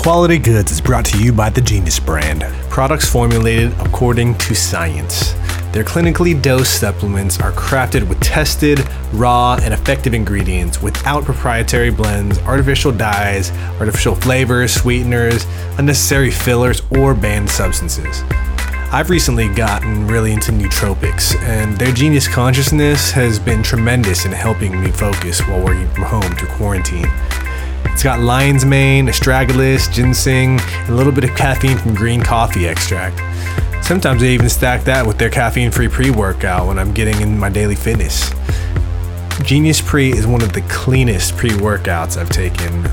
Quality Goods is brought to you by the Genius brand. Products formulated according to science. Their clinically dosed supplements are crafted with tested, raw, and effective ingredients without proprietary blends, artificial dyes, artificial flavors, sweeteners, unnecessary fillers, or banned substances. I've recently gotten really into nootropics, and their genius consciousness has been tremendous in helping me focus while working from home through quarantine. It's got lion's mane, astragalus, ginseng, and a little bit of caffeine from green coffee extract. Sometimes they even stack that with their caffeine free pre workout when I'm getting in my daily fitness. Genius Pre is one of the cleanest pre workouts I've taken.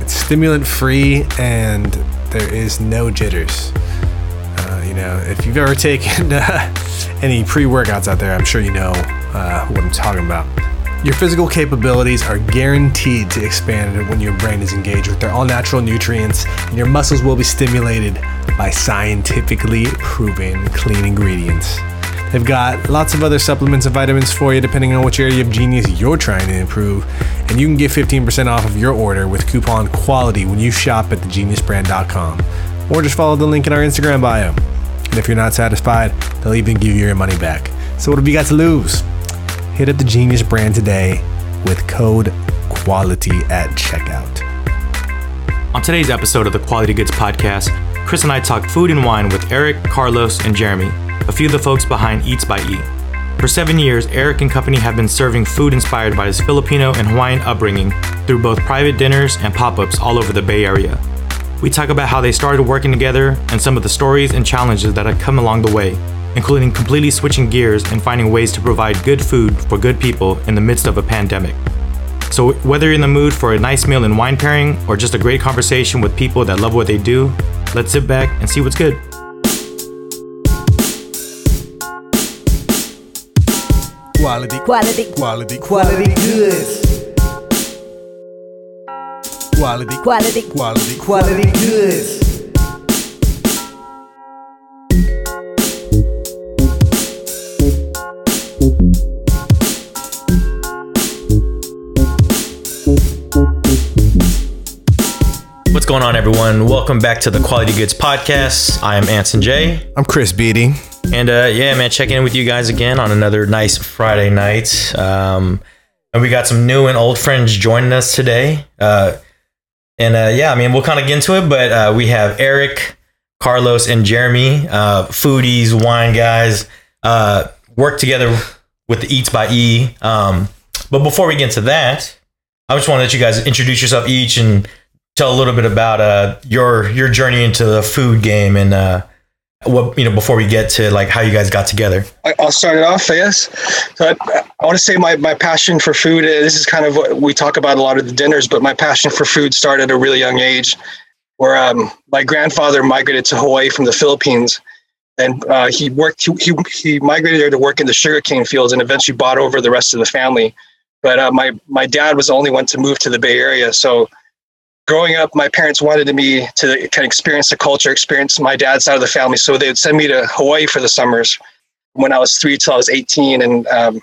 It's stimulant free and there is no jitters. Uh, you know, if you've ever taken uh, any pre workouts out there, I'm sure you know uh, what I'm talking about. Your physical capabilities are guaranteed to expand when your brain is engaged with their all natural nutrients, and your muscles will be stimulated by scientifically proven clean ingredients. They've got lots of other supplements and vitamins for you depending on which area of genius you're trying to improve. And you can get 15% off of your order with coupon QUALITY when you shop at thegeniusbrand.com. Or just follow the link in our Instagram bio. And if you're not satisfied, they'll even give you your money back. So what have you got to lose? Hit up the Genius brand today with code QUALITY at checkout. On today's episode of the Quality Goods Podcast, Chris and I talk food and wine with Eric, Carlos, and Jeremy, a few of the folks behind Eats by Eat. For seven years, Eric and company have been serving food inspired by his Filipino and Hawaiian upbringing through both private dinners and pop ups all over the Bay Area. We talk about how they started working together and some of the stories and challenges that have come along the way, including completely switching gears and finding ways to provide good food for good people in the midst of a pandemic. So, whether you're in the mood for a nice meal and wine pairing or just a great conversation with people that love what they do, let's sit back and see what's good. Quality, Quality, quality, quality goods. quality, Quality, quality. quality goods. Going on, everyone? Welcome back to the Quality Goods Podcast. I am Anson J. I'm Chris Beatty. And uh, yeah, man, checking in with you guys again on another nice Friday night. Um, and we got some new and old friends joining us today. Uh, and uh, yeah, I mean, we'll kind of get into it, but uh, we have Eric, Carlos, and Jeremy, uh, foodies, wine guys, uh, work together with the Eats by E. Um, but before we get into that, I just want to let you guys introduce yourself each and tell a little bit about uh, your your journey into the food game and uh, what you know before we get to like how you guys got together. I'll start it off, guess. So I, I want to say my, my passion for food, uh, this is kind of what we talk about a lot of the dinners, but my passion for food started at a really young age where um, my grandfather migrated to Hawaii from the Philippines. And uh, he worked, he, he, he migrated there to work in the sugarcane fields and eventually bought over the rest of the family. But uh, my, my dad was the only one to move to the Bay Area. So growing up, my parents wanted me to kind of experience the culture, experience my dad's side of the family. So they would send me to Hawaii for the summers when I was three till I was 18. And um, you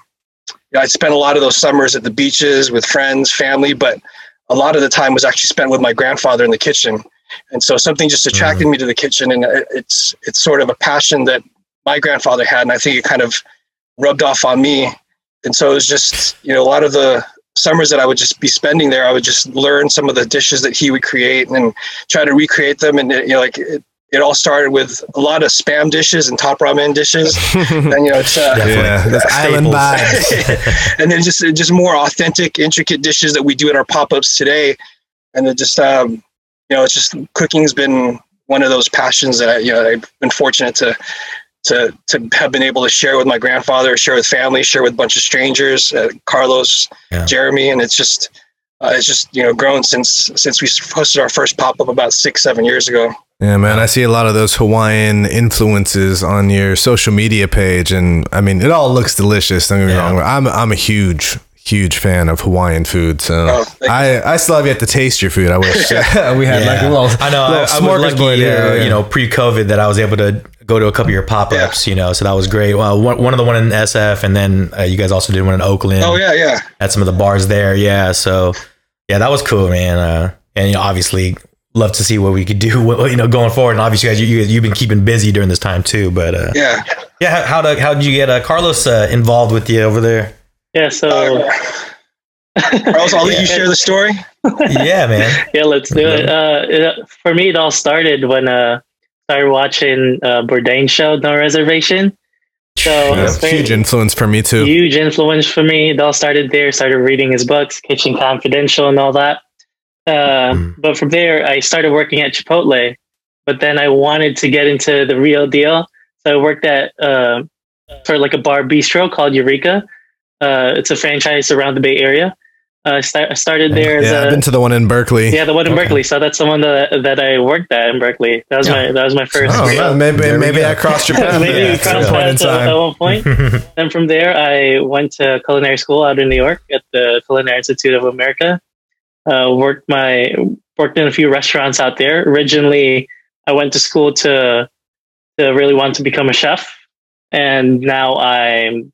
know, I spent a lot of those summers at the beaches with friends, family, but a lot of the time was actually spent with my grandfather in the kitchen. And so something just attracted me to the kitchen, and it's it's sort of a passion that my grandfather had, and I think it kind of rubbed off on me. And so it was just you know a lot of the summers that I would just be spending there, I would just learn some of the dishes that he would create and try to recreate them. And it, you know, like it, it all started with a lot of spam dishes and top ramen dishes, and you know, it's uh, Yeah, that's island Staples. vibes. and then just just more authentic, intricate dishes that we do at our pop ups today. And then just um, you know, it's just cooking's been one of those passions that I, you know I've been fortunate to to to have been able to share with my grandfather, share with family, share with a bunch of strangers, uh, Carlos, Yeah. Jeremy, and it's just uh, it's just you know grown since since we posted our first pop up about six seven years ago. Yeah, man, I see a lot of those Hawaiian influences on your social media page, and I mean, it all looks delicious. Don't get me Yeah. wrong. I'm I'm a huge huge fan of Hawaiian food, so Oh. I I still have yet to taste your food. I wish we had like a little. I know. I, little I was lucky, uh, here, yeah. you know, pre-COVID that I was able to go to a couple of your pop-ups. You know, so that was great. Well, one, one of the one in SF, and then uh, you guys also did one in Oakland. Oh yeah, yeah. At some of the bars there. Yeah. So yeah, that was cool, man. Uh, and you know, obviously love to see what we could do, you know, going forward. And obviously, guys, you, you you've been keeping busy during this time too. But uh, Yeah. yeah, how how, how did you get uh, Carlos uh, involved with you over there? Yeah, so Carlos, I'll let you share the story. yeah, man. yeah, let's do it. Uh, it- For me, it all started when uh, I started watching uh, Bourdain show, No Reservation. So Yeah, huge influence for me too. huge influence for me. It all started there. Started reading his books, Kitchen Confidential, and all that. Uh, Mm. But from there, I started working at Chipotle. But then I wanted to get into the real deal, so I worked at uh, for like a bar bistro called Eureka. Uh, it's a franchise around the Bay Area. I, start, started there as Yeah, a I've been to the one in Berkeley. yeah, the one in Okay. Berkeley. So that's the one that that I worked at in Berkeley. That was Yeah. my that was my first. Oh, real- well, maybe There maybe. I crossed your path Maybe there we crossed point in paths at, at one point. then from there, I went to culinary school out in New York at the Culinary Institute of America. Uh, worked my worked in a few restaurants out there. Originally, I went to school to to really want to become a chef, and now I'm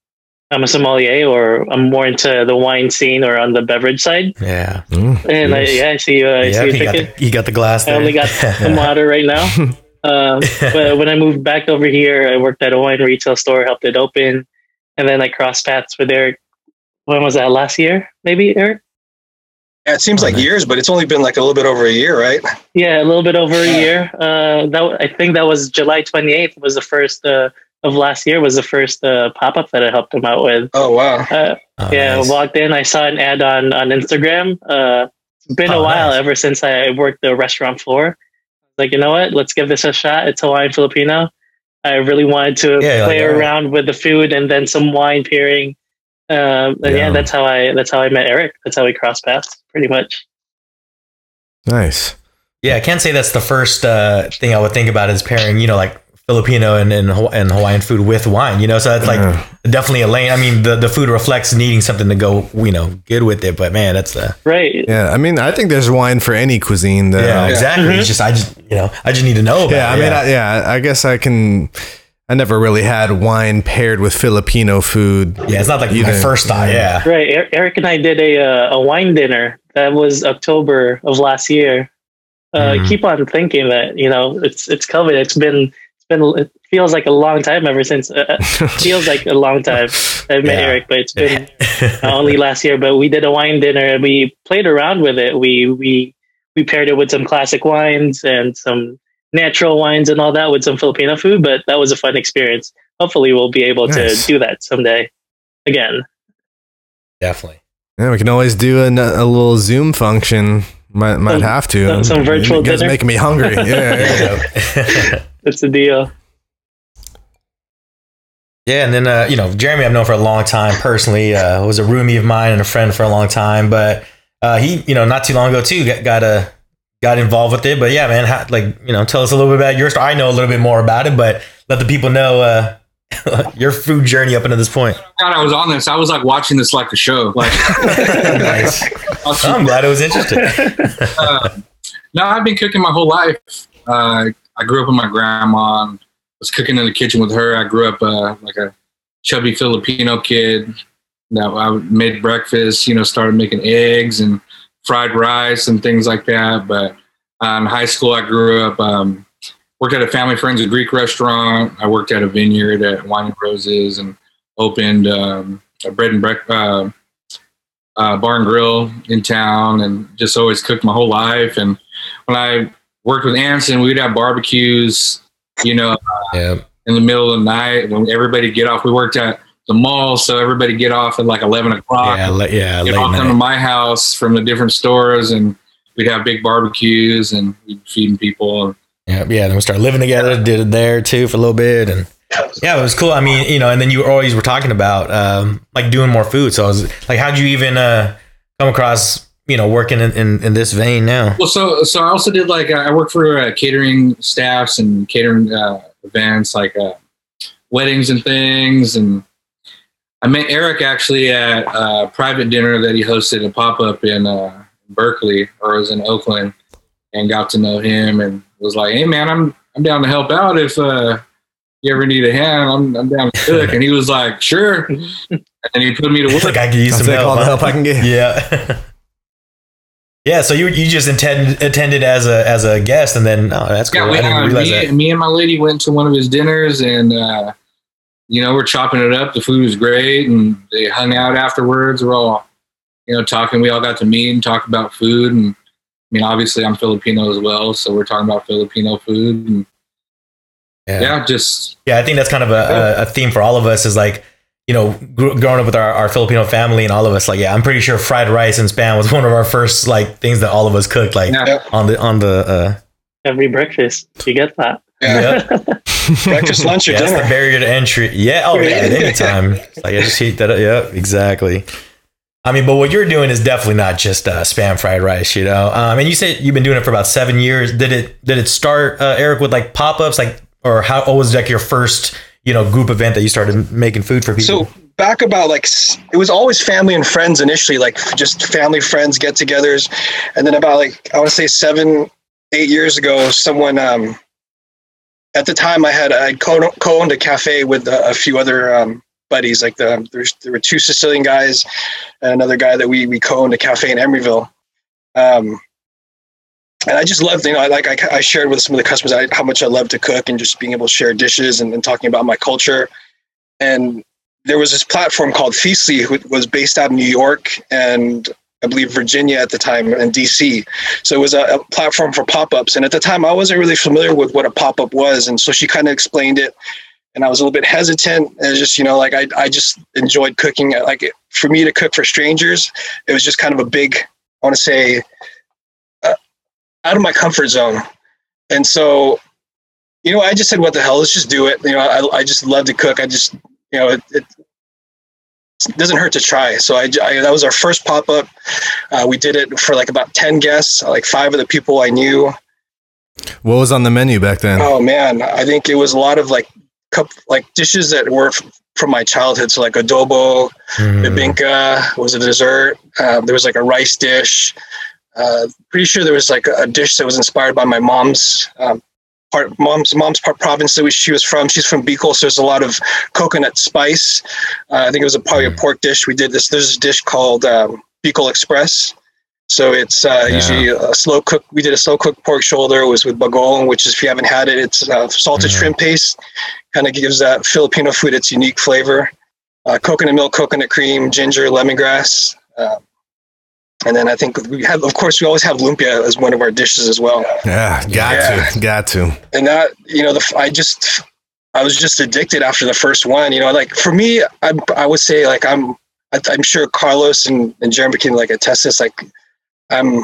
I'm a sommelier, or I'm more into the wine scene or on the beverage side. Yeah, Mm, And I, yes. yeah, I see. Uh, I yeah. see you got, the, he got the glass. I There. only got some water right now. Um, but when I moved back over here, I worked at a wine retail store, helped it open, and then I crossed paths with Eric. When was that? Last year, maybe Eric? Yeah, it seems like Okay. years, but it's only been like a little bit over a year, right? Yeah, a little bit over a year. Uh, that I think that was July twenty eighth. Was the first uh, of last year. Was the first uh, pop up that I helped him out with. Oh wow. Uh, Oh, yeah, nice. I walked in. I saw an ad on on Instagram. Uh, it's been Oh, a while nice. ever since I worked the restaurant floor. Like you know what? Let's give this a shot. It's Hawaiian Filipino. I really wanted to Yeah, play like, all right. around with the food and then some wine pairing. Um, and yeah. Yeah. that's how I that's how I met Eric. That's how we crossed paths, pretty much. Nice. Yeah, I can't say that's the first uh, thing I would think about is pairing, you know, like Filipino and, and, and Hawaiian food with wine, you know, so that's like Yeah. definitely a lane. I mean, the, the food reflects needing something to go, you know, good with it, but man, that's the, Right. Yeah, I mean, I think there's wine for any cuisine. That, yeah, exactly. Mhm. It's just, I just, you know, I just need to know about Yeah, I it. mean, I, yeah, I guess I can. I never really had wine paired with Filipino food. yeah, it's not like my first time. Yeah. Right. Er- Eric and I did a uh, a wine dinner. That was October of last year. Uh, Mhm. Keep on thinking that you know it's it's COVID. It's been it's been it feels like a long time ever since. Uh, uh, feels like a long time I met Yeah. Eric, but it's been only last year. But we did a wine dinner and we played around with it. We we we paired it with some classic wines and some natural wines and all that with some Filipino food. But that was a fun experience. Hopefully, we'll be able Nice. to do that someday again. Definitely. Yeah, we can always do a, a little Zoom function. Might might Some- have to. some- some virtual You guys dinner? making me hungry. Yeah, yeah. yeah. That's the deal. Yeah, and then, uh, you know, Jeremy I've known for a long time personally, uh, was a roomie of mine and a friend for a long time, but uh, he, you know, not too long ago too, got, got a, got involved with it. But yeah, man, how, like, you know, tell us a little bit about your story. I know a little bit more about it, but let the people know uh, your food journey up until this point. God, I was on this. I was like watching this like a show. Like, nice. I'm glad it was interesting. uh, no, I've been cooking my whole life. I grew up with my grandma. And was cooking in the kitchen with her. I grew up uh, like a chubby Filipino kid. That I made breakfast. You know, started making eggs and fried rice and things like that. But uh, in high school, I grew up. Um, worked at a family friend's a Greek restaurant. I worked at a vineyard at Wine and Roses and opened um, a bread and breakfast. Uh, uh, bar and grill in town and just always cooked my whole life. And when I worked with Anson, we'd have barbecues, you know, yeah. in the middle of the night when everybody get off. We worked at the mall, so everybody get off at like 11 o'clock. Yeah. le- yeah. get off into night. my house from the different stores and we'd have big barbecues and we'd feeding people. Yeah. Yeah. Then we started living together, did it there too for a little bit. And yeah, it was cool. I mean, you know, and then you always were talking about um, like doing more food. So I was like, how'd you even uh, come across, you know, working in, in, in this vein now? Well, so so I also did like uh, I worked for uh, catering staffs and catering uh, events like uh, weddings and things, and I met Eric actually at a private dinner that he hosted a pop up in uh, Berkeley or it was in Oakland, and got to know him and was like, "Hey man, I'm I'm down to help out if uh, you ever need a hand. I'm I'm down to cook." and he was like, "Sure," and he put me to work. like I could use I'll some help. all the help I can get. Yeah. Yeah, so you you just attend, attended as a as a guest, and then oh, that's cool. Yeah, we, uh, me, me and my lady went to one of his dinners, and uh, you know we're chopping it up. The food was great, and they hung out afterwards. We're all you know talking. We all got to meet and talk about food, and I mean obviously I'm Filipino as well, so we're talking about Filipino food, and Yeah. yeah, just Yeah, I think that's kind of a, a, a theme for all of us is like, you know, gr- growing up with our, our Filipino family and all of us, like, yeah, I'm pretty sure fried rice and spam was one of our first like things that all of us cooked, like yeah. on the on the uh, Every breakfast, you get that. Yeah. yeah, Breakfast, lunch, or yeah, that's the barrier to entry. Yeah, oh yeah, at any time. Like I just heat that up. Yeah, exactly. I mean, but what you're doing is definitely not just uh, spam fried rice, you know. Um, and you said you've been doing it for about seven years. Did it did it start, uh, Eric, with like pop ups, like, or how? What was like your first, you know, group event that you started making food for people? So back about like it was always family and friends initially, like just family friends get-togethers, and then about like I want to say seven, eight years ago, someone um, at the time I had I co- co-owned a cafe with a, a few other um, buddies. Like the there's, there were two Sicilian guys and another guy that we we co-owned a cafe in Emeryville. Um, and I just loved, you know, I, like I, I shared with some of the customers I, how much I love to cook and just being able to share dishes and, and talking about my culture. And there was this platform called Feastly, who was based out of New York and I believe Virginia at the time and DC. So it was a, a platform for pop-ups. And at the time, I wasn't really familiar with what a pop-up was, and so she kind of explained it. And I was a little bit hesitant. And just you know, like I I just enjoyed cooking. Like for me to cook for strangers, it was just kind of a big. I want to say out of my comfort zone. And so, you know, I just said, what the hell, let's just do it. You know, I, I just love to cook. I just, you know, it, it doesn't hurt to try. So I, I that was our first pop up. Uh, we did it for like about 10 guests, like five of the people I knew. What was on the menu back then? Oh man, I think it was a lot of like cup, like dishes that were f- from my childhood. So like adobo, Mhm. bibingka was a dessert. Um, there was like a rice dish. Uh, pretty sure there was like a dish that was inspired by my mom's um, part, mom's mom's part province that she was from. She's from Bicol, so there's a lot of coconut spice. Uh, I think it was a probably a pork dish. We did this. There's a dish called um, Bicol Express. So it's uh, Yeah. usually a slow cook. We did a slow cooked pork shoulder. It was with bagoong, which is if you haven't had it, it's uh, salted shrimp paste. Kind of gives that Filipino food its unique flavor. Uh, coconut milk, coconut cream, ginger, lemongrass. Uh, and then I think we have, of course, we always have lumpia as one of our dishes as well. Yeah, got Yeah. to, got to. And that, you know, the I just, I was just addicted after the first one. You know, like for me, I, I would say like I'm, I, I'm sure Carlos and, and Jeremy can like attest this. Like, I'm,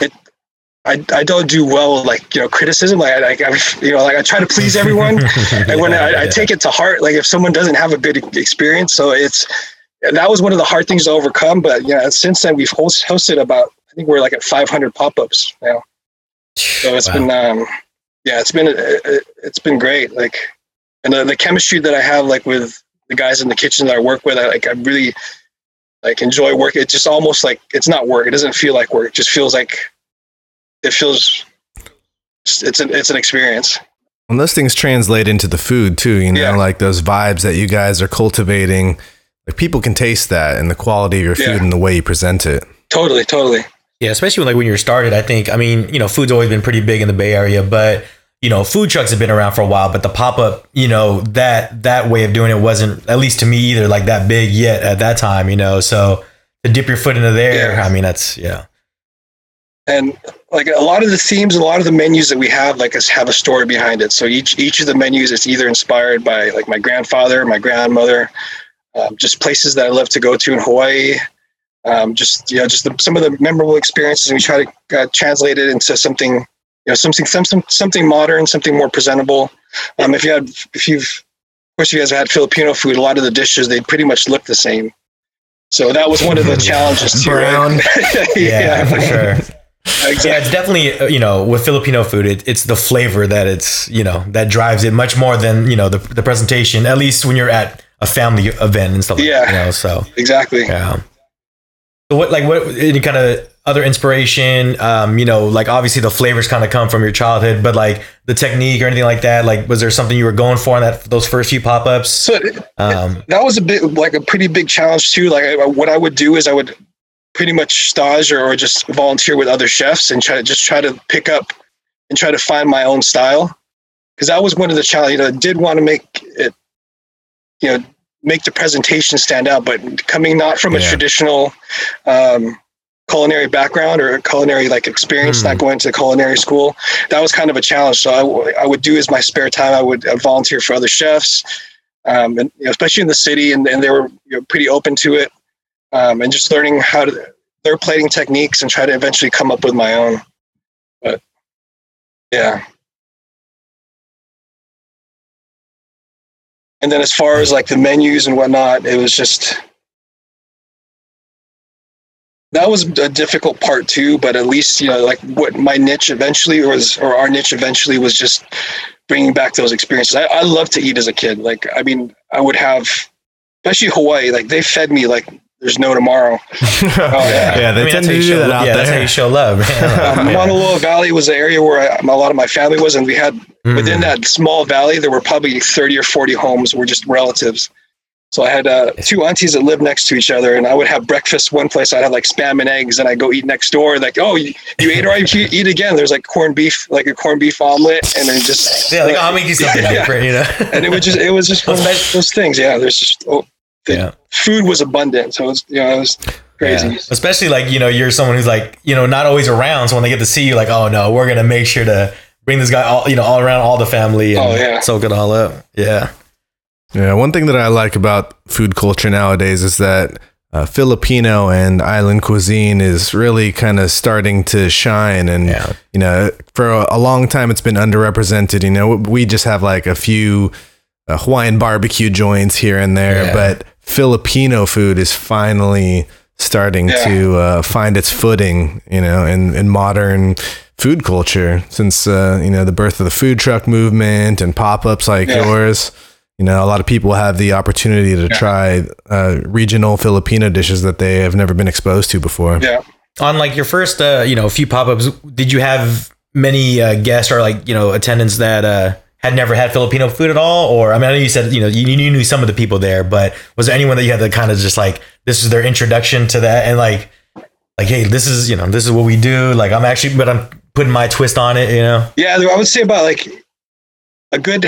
it, I, I don't do well with, like you know criticism. Like I, like I, you know, like I try to please everyone. and when I, I take it to heart, like if someone doesn't have a good experience, so it's that was one of the hard things to overcome. But yeah, since then we've host, hosted about I think we're like at 500 pop-ups now. So it's Wow. been um, yeah, it's been it, it's been great. Like and the, the chemistry that I have like with the guys in the kitchen that I work with, I like I really like enjoy work. It's just almost like it's not work. It doesn't feel like work. It just feels like it feels it's an it's an experience. And those things translate into the food too, you know, Yeah. like those vibes that you guys are cultivating. Like people can taste that and the quality of your food Yeah. and the way you present it. Totally, totally. Yeah, especially when, like when you're started, I think. I mean, you know, food's always been pretty big in the Bay Area, but you know, food trucks have been around for a while. But the pop up, you know, that that way of doing it wasn't, at least to me, either like that big yet at that time. You know, so to dip your foot into there, Yeah. I mean, that's yeah, and like a lot of the themes, a lot of the menus that we have, like us have a story behind it. So each each of the menus is either inspired by like my grandfather, my grandmother, um, just places that I love to go to in Hawaii. Um, just you know, just the, some of the memorable experiences, and we try to uh, translate it into something, you know, something some, some something modern, something more presentable. Um, if you had, if you've, of course, you guys have had Filipino food. A lot of the dishes they pretty much look the same. So that was one of the challenges too. Brown. Right? yeah, for sure. Exactly. Yeah, it's definitely uh, you know with Filipino food, it, it's the flavor that it's you know that drives it much more than you know the the presentation. At least when you're at a family event and stuff. like Yeah. that, you know, so Exactly. Yeah. So what like what any kind of other inspiration? Um, you know, like obviously the flavors kind of come from your childhood, but like the technique or anything like that. Like, was there something you were going for in that those first few pop ups? So Um, that was a bit like a pretty big challenge too. Like I, what I would do is I would pretty much stage or, or just volunteer with other chefs and try to just try to pick up and try to find my own style. Because that was one of the challenges. You know, I did want to make it, you know, make the presentation stand out, but coming not from a Yeah. traditional um, culinary background or culinary like experience, Hmm. not going to culinary school, that was kind of a challenge. So I, w- I would do as my spare time. I would uh, volunteer for other chefs, um, and you know, especially in the city, and, and they were you know, pretty open to it, um, and just learning how to their plating techniques and try to eventually come up with my own. But yeah. And then as far as like the menus and whatnot, it was just that was a difficult part too. But at least you know, like what my niche eventually was, or our niche eventually was just bringing back those experiences. I, I love to eat as a kid. Like I mean, I would have, especially Hawaii. Like they fed me like there's no tomorrow. yeah. yeah, they I mean, tend that's to how you do show, that out yeah, that's how there. you show love. Um, Yeah. Mauna Loa Valley was the area where I, a lot of my family was, and we had Mm. within that small valley there were probably 30 or 40 homes were just relatives so i had uh, two aunties that lived next to each other and i would have breakfast one place i'd have like spam and eggs and i'd go eat next door like oh you, you ate already you eat again there's like corned beef like a corned beef omelet and then just Yeah, like I'll make you something Yeah. different, you know. and it was just it was just one of those things yeah there's just oh, the Yeah. food was abundant so it was you know it was crazy Yeah. Especially like, you know, you're someone who's like, you know, not always around. So when they get to see you, like, oh no, we're gonna make sure to bring this guy all you know, all around all the family and Oh, yeah. soak it all up. Yeah. Yeah, one thing that I like about food culture nowadays is that uh, Filipino and island cuisine is really kind of starting to shine. And, Yeah. you know, for a, a long time, it's been underrepresented. You know, we just have like a few uh, Hawaiian barbecue joints here and there, Yeah. but Filipino food is finally starting Yeah. to uh, find its footing, you know, in, in modern food culture since, uh, you know, the birth of the food truck movement and pop ups like Yeah. yours. You know, a lot of people have the opportunity to try uh, regional Filipino dishes that they have never been exposed to before. yeah On like your first uh, you know, few pop-ups, did you have many uh, guests or like, you know, attendants that uh had never had Filipino food at all? Or I mean, I know you said, you know, you, you knew some of the people there, but was there anyone that you had to kind of just like this is their introduction to that and like like, hey, this is, you know, this is what we do. Like I'm actually but I'm putting my twist on it, you know? Yeah, I would say about like a good,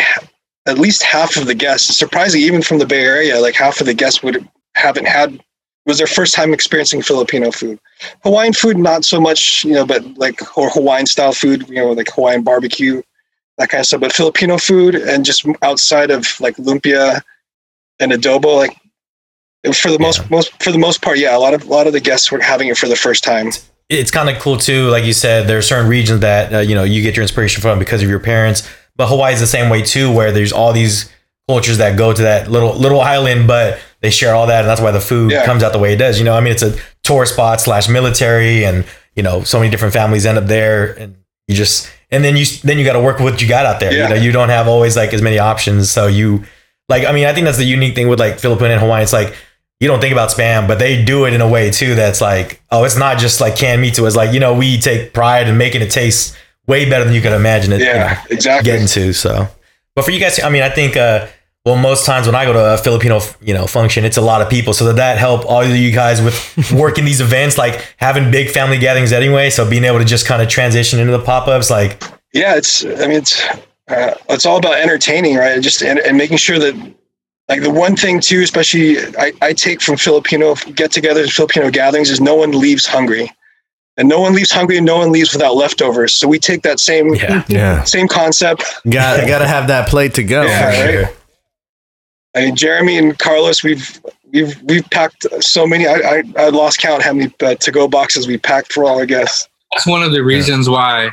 at least half of the guests. Surprising, even from the Bay Area, like half of the guests would haven't had was their first time experiencing Filipino food. Hawaiian food, not so much, you know, but like or Hawaiian style food, you know, like Hawaiian barbecue, that kind of stuff. But Filipino food and just outside of like lumpia and adobo, like for the most most for the most part, yeah, a lot of a lot of the guests were having it for the first time. it's kind of cool too. Like you said, there are certain regions that uh, you know you get your inspiration from because of your parents. But Hawaii is the same way too, where there's all these cultures that go to that little little island, but they share all that, and that's why the food Yeah. comes out the way it does. You know, I mean, it's a tourist spot slash military, and you know, so many different families end up there, and you just and then you then you got to work with what you got out there. Yeah. You know, you don't have always like as many options, so you like. I mean, I think that's the unique thing with like Filipino and Hawaiian. It's like you don't think about spam, but they do it in a way too that's like, oh, it's not just like canned meat to us. Like, you know, we take pride in making it taste way better than you could imagine it you know, Yeah, exactly. getting to. So, but for you guys, I mean, I think, uh, well, most times when I go to a Filipino, you know, function, it's a lot of people. So that that help all of you guys with working these events, like having big family gatherings anyway. So being able to just kind of transition into the pop ups, like, yeah it's i mean it's uh, it's all about entertaining right just and, and making sure that like the one thing too especially i, I take from filipino get-togethers filipino gatherings is no one leaves hungry and no one leaves hungry and no one leaves without leftovers so we take that same yeah, Yeah. same concept Got got to have that plate to go. Yeah, for right. Sure. i mean jeremy and carlos we've we've we've packed so many i i, I lost count how many uh, to-go boxes we packed for all our guests That's one of the reasons why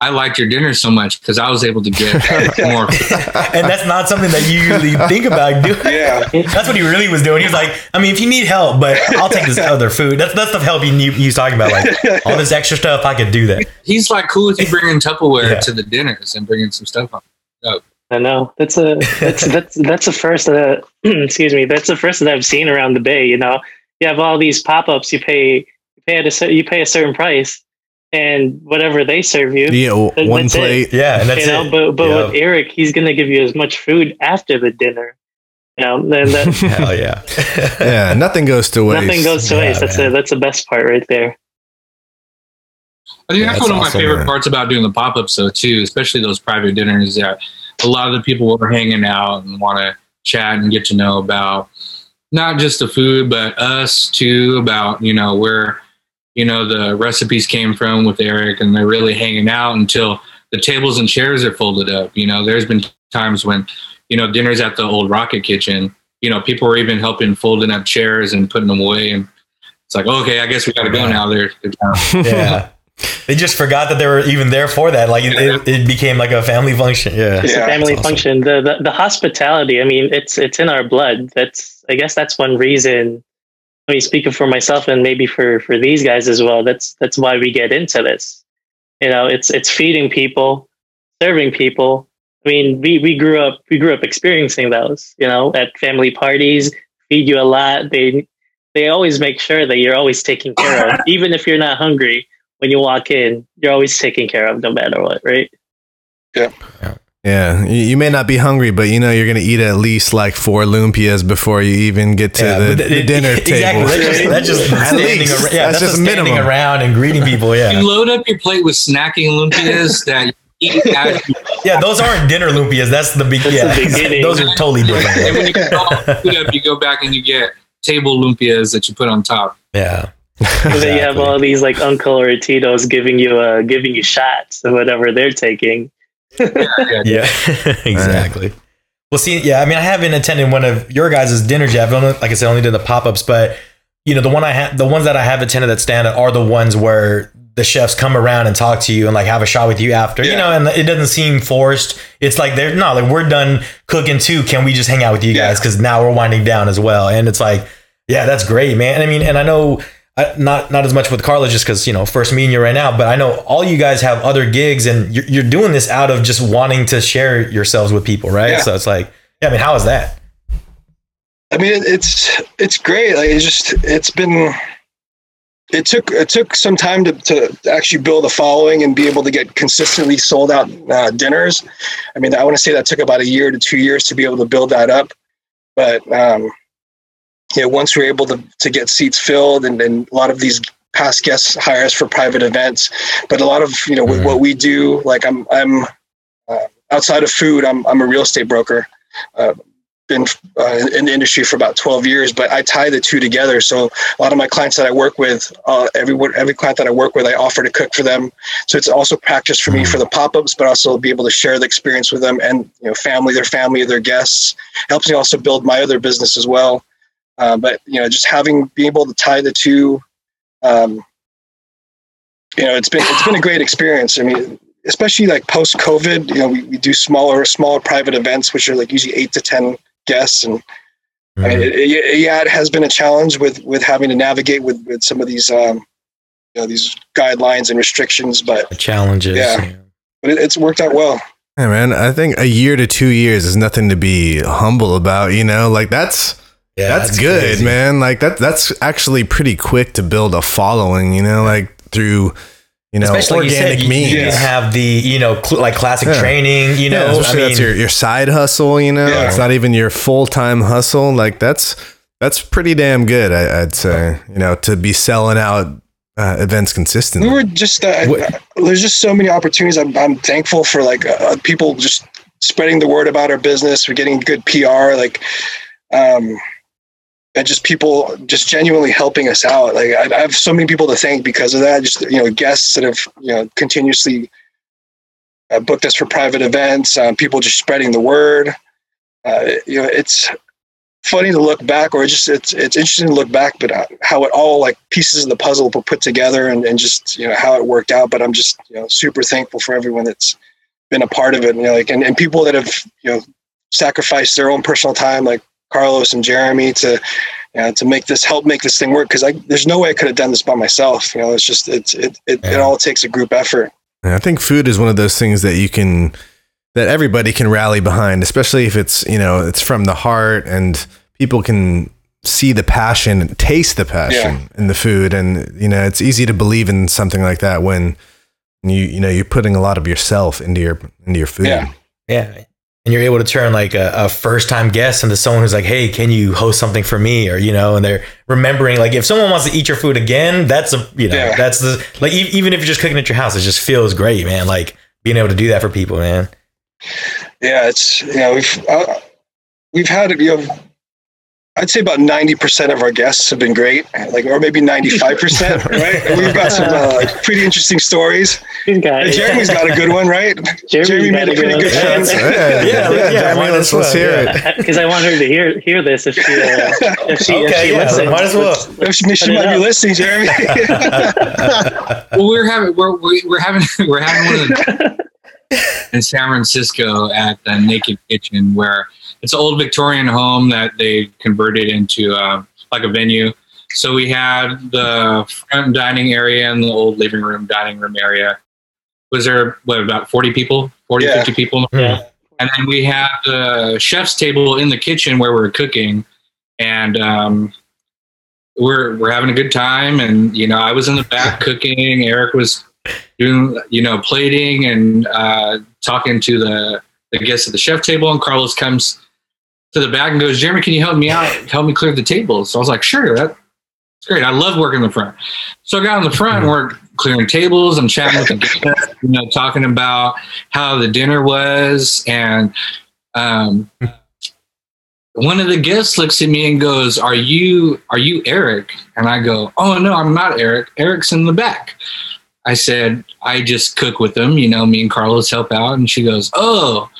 I liked your dinner so much because I was able to get more. And that's not something that you usually think about doing. yeah That's what he really was doing. He was like, I mean, if you need help, but I'll take this other food. That's that's the help he, knew, he was talking about. Like all this extra stuff, I could do that. He's like cool with you bringing Tupperware Yeah. to the dinners and bringing some stuff on. I know that's a that's that's that's the first uh, that excuse me that's the first that I've seen around the bay. You know, you have all these pop ups. You pay you pay at a cer- you pay a certain price, and whatever they serve you, Yeah, That- one that's it. plate. Yeah, and that's you know. it. But but Yeah. with Eric, he's gonna give you as much food after the dinner. You know, and that Hell yeah. Yeah, nothing goes to waste. nothing goes to Yeah, waste. That's man. a, that's the best part right there. I think Yeah, that's, that's one of awesome, my favorite man. parts about doing the pop ups, though, too, especially those private dinners that a lot of the people are hanging out and want to chat and get to know about not just the food, but us too, about, you know, where, you know, the recipes came from with Eric and they're really hanging out until the tables and chairs are folded up. You know, there's been times when, you know, dinners at the old Rocket Kitchen, you know, people were even helping folding up chairs and putting them away. And it's like, okay, I guess we got to go now. They're, they're down. yeah. They just forgot that they were even there for that. Like it, it, it became like a family function. Yeah. It's Yeah, a family awesome. function. The, the the hospitality. I mean, it's it's in our blood. That's I guess that's one reason. I mean, speaking for myself and maybe for for these guys as well. That's that's why we get into this. You know, it's it's feeding people, serving people. I mean, we we grew up we grew up experiencing those. You know, at family parties, feed you a lot. They they always make sure that you're always taken care of, even if you're not hungry. When you walk in, you're always taken care of, no matter what, right? Yeah, you, you may not be hungry, but you know you're gonna eat at least like four lumpias before you even get to Yeah, the, but the dinner exactly. table. That's just, that's just At standing least. around. Yeah, That's that's, just just standing around and greeting people. Yeah. You load up your plate with snacking lumpias that you eat Yeah, those aren't dinner lumpias. That's the big. That's yeah, the beginning. those are totally And different. when you get food up, you go back and you get table lumpias that you put on top. Yeah. And then you have all these like Uncle or Tito's giving you uh giving you shots or whatever they're taking. Yeah, exactly. Well, see, yeah, I mean, I haven't attended one of your guys' dinners yet. I've only, like I said, only did the pop ups, but you know, the one I have, the ones that I have attended that stand out are the ones where the chefs come around and talk to you and like have a shot with you after, you know, and it doesn't seem forced. It's like they're no, like we're done cooking too. Can we just hang out with you Yeah. guys? Because now we're winding down as well, and it's like, yeah, that's great, man. I mean, and I know. I, not not as much with Carlos just because you know first meeting you right now, but I know all you guys have other gigs and you're, you're doing this out of just wanting to share yourselves with people, right? Yeah. So it's like, yeah, I mean, how is that? I mean, it- it's it's great. Like it's just it's been. It took it took some time to, to actually build a following and be able to get consistently sold out uh, dinners. I mean, I want to say that took about a year to two years to be able to build that up. But um, yeah, once we're able to to get seats filled, and, and a lot of these past guests hire us for private events. But a lot of you know Mhm. what we do, like I'm I'm uh, outside of food, I'm I'm a real estate broker. Uh, been uh, in the industry for about 12 years, but I tie the two together. So a lot of my clients that I work with, uh, every every client that I work with, I offer to cook for them. So it's also practice for me for the pop-ups, but also be able to share the experience with them and you know family, their family, their guests. Helps me also build my other business as well. Uh, but you know, just having being able to tie the two, um, you know, it's been it's been a great experience. I mean, especially like post COVID, you know, we, we do smaller smaller private events, which are like usually eight to ten guests and I mean, it, it- yeah, it has been a challenge with with having to navigate with with some of these um, you know these guidelines and restrictions, but The challenges. Yeah. but it, it's worked out well. Yeah, man. I think a year to two years is nothing to be humble about. You know, like that's Yeah, that's, good, crazy. man. Like that that's actually pretty quick to build a following. You know, like through you know Especially like you organic said, you, means. you didn't have the you know cl- like classic Yeah. training. You know, yeah, I especially mean, that's your, your side hustle. You know, Yeah. it's not even your full time hustle. Like that's that's pretty damn good. I, I'd say. You know, to be selling out uh, events consistently. We were just uh, there's just so many opportunities. I'm I'm thankful for like uh, people just spreading the word about our business. We're getting good PR, like. Um, and just people just genuinely helping us out. Like I, I have so many people to thank because of that. Just you know, guests that have you know continuously uh, booked us for private events. Um, people just spreading the word. Uh, you know, it's funny to look back, or just it's it's interesting to look back, but uh, how it all like pieces of the puzzle were put together, and, and just you know how it worked out. But I'm just you know super thankful for everyone that's been a part of it. You know, like and, and people that have you know sacrificed their own personal time, like Carlos and Jeremy, to you know, to make this help make this thing work. Because I there's no way I could have done this by myself. You know, it's just it's it it, it all takes a group effort. Yeah, I think food is one of those things that you can that everybody can rally behind, especially if it's you know it's from the heart and people can see the passion, and taste the passion in the food, and you know it's easy to believe in something like that when you you know you're putting a lot of yourself into your into your food. Yeah. yeah. And you're able to turn like a, a first time guest into someone who's like, hey, can you host something for me? Or, you know, and they're remembering like if someone wants to eat your food again, that's a, you know, Yeah. that's the, like, e- even if you're just cooking at your house, it just feels great, man. Like being able to do that for people, man. Yeah, it's you know we've uh, we've had you know I'd say about ninety percent of our guests have been great, like or maybe ninety five percent, right? We've got some uh, like pretty interesting stories. Got Jeremy's got a good one, right? Jeremy's Jeremy got made a a pretty good good one. Yeah, yeah, Yeah, yeah, yeah, Jeremy, let's, let's hear it. because I want her to hear hear this if she uh, if she if she yeah, listens. might as well. Let's- let's She, she put it might be listening, Jeremy. well, we're having we're we- we're having we're having one of the in San Francisco at the Naked Kitchen, where it's an old Victorian home that they converted into uh, like a venue. So we had the front dining area and the old living room, dining room area. Was there what about forty people, 40, Yeah. 50 people? Yeah. And then we had the chef's table in the kitchen where we're cooking, and um, we're we're having a good time. And you know, I was in the back cooking. Eric was doing you know plating and uh, talking to the the guests at the chef table. And Carlos comes to the back and goes, "Jeremy, can you help me out? Help me clear the tables." So I was like, "Sure, that's great. I love working in the front." So I got on the front and we're clearing tables. I'm chatting with the guests, you know, talking about how the dinner was and. Um, one of the guests looks at me and goes, "Are you are you Eric?" And I go, "Oh no, I'm not Eric. Eric's in the back." I said, "I just cook with them. You know, me and Carlos help out." And she goes, "Oh,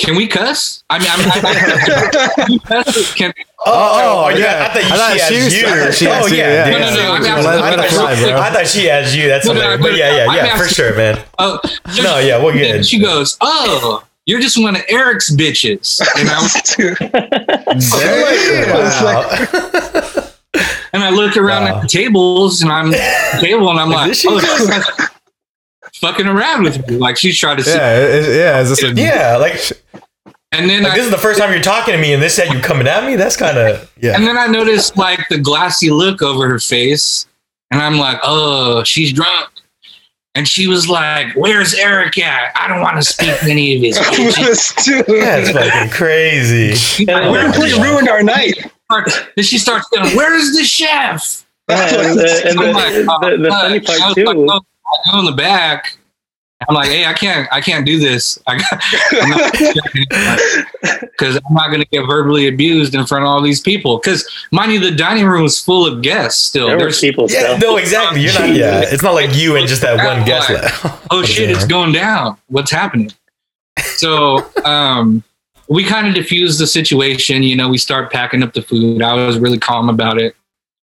can we cuss? I mean, I mean, I, can we cuss? Can, Oh, oh, oh yeah. yeah. I thought, I thought she she asked was- you. I thought she oh, asked you, yeah. yeah. No, no, no, I'm asking- Let, let it I'm fly. I thought she asked you. That's No, no. But yeah, yeah, I'm yeah, for asking- sure, man. oh, No, yeah, we're good. And she goes, "Oh, you're just one of Eric's bitches." And I was, Damn. and I look around Wow. at the tables, and I'm table, and I'm Like, like, this shit "Oh, just- she's fucking around with me." Like she's trying to see. Yeah, it- yeah. Is this a, Yeah, like, And then like I, this is the first time you're talking to me, and this said you're coming at me. That's kind of yeah. And then I noticed like the glassy look over her face, and I'm like, oh, she's drunk. And she was like, "Where's Eric at? I don't want to speak to any of his bitches." That's fucking crazy. Yeah, we completely ruined our night. Then she starts going, "Where's the chef?" and, the, and I'm like, "Oh, the, the oh, funny part too. like, "Oh, I go in the back. I'm like, "Hey, I can't, I can't do this. I got because I'm not going to get verbally abused in front of all these people. Because mind you, the dining room was full of guests. Still, there were there's people Yeah, still. no, exactly. You're not. Yeah, it's not like you and just that one guest. left. oh shit, it's going down. What's happening? So um, we kind of diffused the situation. You know, we start packing up the food. I was really calm about it.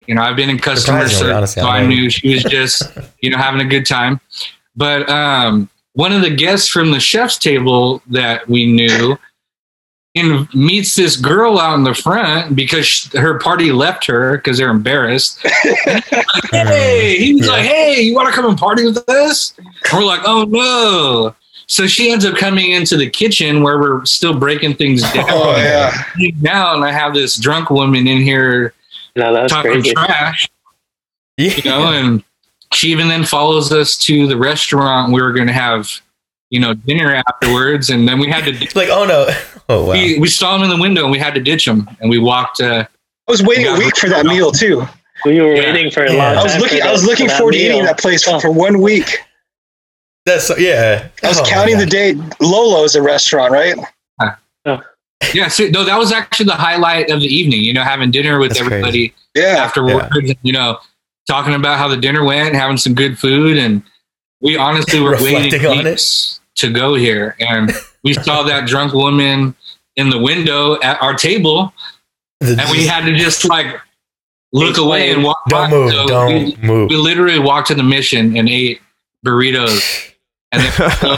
You know, I've been in customer service, honestly, so I I knew she was just, you know, having a good time. But um, one of the guests from the chef's table that we knew and meets this girl out in the front because sh- her party left her because they're embarrassed. like, hey, he was Yeah. like, hey, you want to come and party with us? And we're like, oh no. So she ends up coming into the kitchen where we're still breaking things down. Oh yeah. Now, and I have this drunk woman in here No, that was talking crazy. trash, Yeah. you know, and she even then follows us to the restaurant. We were going to have, you know, dinner afterwards, and then we had to. It's like, oh no. Oh wow. We, we saw him in the window, and we had to ditch him, and we walked. Uh, I was waiting a week for that meal too. We were Yeah. waiting for a Yeah. long time. I was looking. for I was that- looking for forward to eating that place for, Oh. for one week. That's yeah. I was Oh, counting the God. day. Lolo's a restaurant, right? Yeah, so, no, that was actually the highlight of the evening. You know, having dinner with That's everybody Yeah. afterwards. and, You know, talking about how the dinner went, having some good food, and we honestly were waiting Reflecting on it. to go here, and we saw that drunk woman in the window at our table, The- and we had to just like look away and walk. don't by. move. So don't we, move. we literally walked to the mission and ate burritos, and then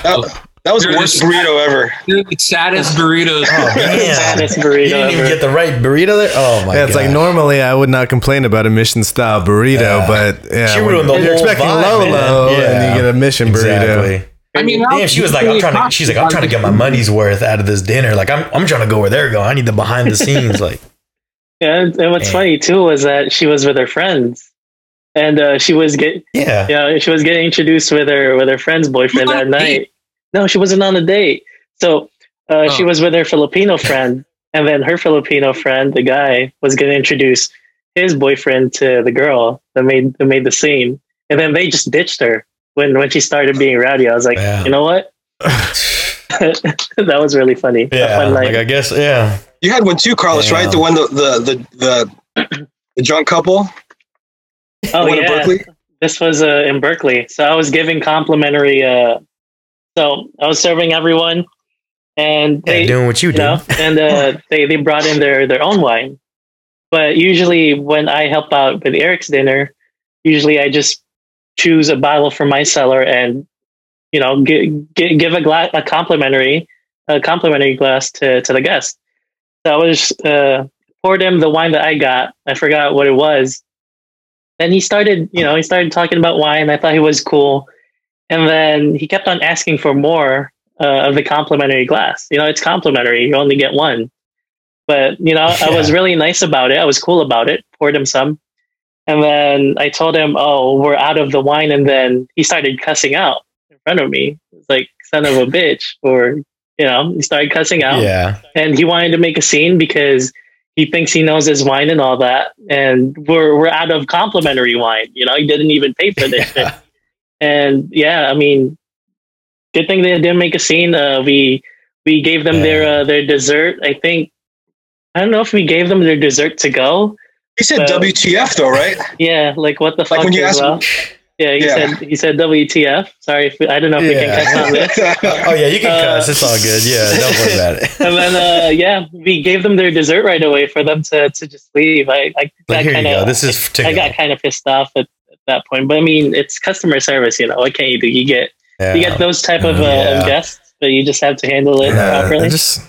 uh, That, that was the worst burrito ever. the saddest burritos. Oh man. Saddest You didn't even ever. get the right burrito there. Oh my Yeah, it's god. like normally I would not complain about a mission style burrito, Yeah. but yeah, She when ruined the you're whole expecting vibe, Lolo man. and Yeah. you get a mission burrito. I mean, Damn, she was like, I'm trying to. She's like, I'm trying to get my money's worth out of this dinner. Like, I'm, I'm trying to go where they're going. I need the behind the scenes. Like, Yeah, and and what's Man. funny too was that she was with her friends, and uh, she was get yeah, yeah she was getting introduced with her with her friend's boyfriend that night. No, she wasn't on a date. So Uh, She Oh. was with her Filipino friend, and then her Filipino friend, the guy, was going to introduce his boyfriend to the girl that made that made the scene, and then they just ditched her when when she started being rowdy. I was like, Yeah. you know what? that was really funny. Yeah, fun like. I guess, yeah. You had one too, Carlos, Yeah. right? The one the the the the, the drunk couple. oh the one in yeah, Berkeley. this was uh, in Berkeley. So I was giving complimentary. Uh, so I was serving everyone, and Yeah, doing what you you do. know, and uh, they they brought in their their own wine. But usually, when I help out with Eric's dinner, usually I just choose a bottle from my cellar and you know gi- gi- give a glass a complimentary a complimentary glass to to the guest. So I was uh, poured him the wine that I got. I forgot what it was. Then he started, you know, he started talking about wine. I thought he was cool, and then he kept on asking for more uh, of the complimentary glass. You know, it's complimentary; you only get one. But you know, I was really nice about it. I was cool about it. Poured him some, and then I told him, "Oh, we're out of the wine." And then he started cussing out in front of me. It's like son of a bitch, or you know, he started cussing out Yeah. and he wanted to make a scene because he thinks he knows his wine and all that, and we're we're out of complimentary wine. You know, he didn't even pay for this shit. And yeah, I mean, good thing they didn't make a scene. Uh, we we gave them their uh, their dessert. I think I don't know if we gave them their dessert to go. He said Well- WTF though, right? Yeah, like what the Like fuck when you as ask- well. Yeah, he Yeah. said he said WTF. Sorry, if, I don't know if we can catch on this. Oh yeah, you can Uh, cuss. It's all good. Yeah, don't worry about it. and then uh, yeah, we gave them their dessert right away for them to, to just leave. I, I Like, got here you kind go. of This is to I got kind of pissed off at, at that point. But I mean, it's customer service. You know, what can you do? You get Yeah. you get those type of, uh, Yeah. guests, but you just have to handle it Yeah, properly. Just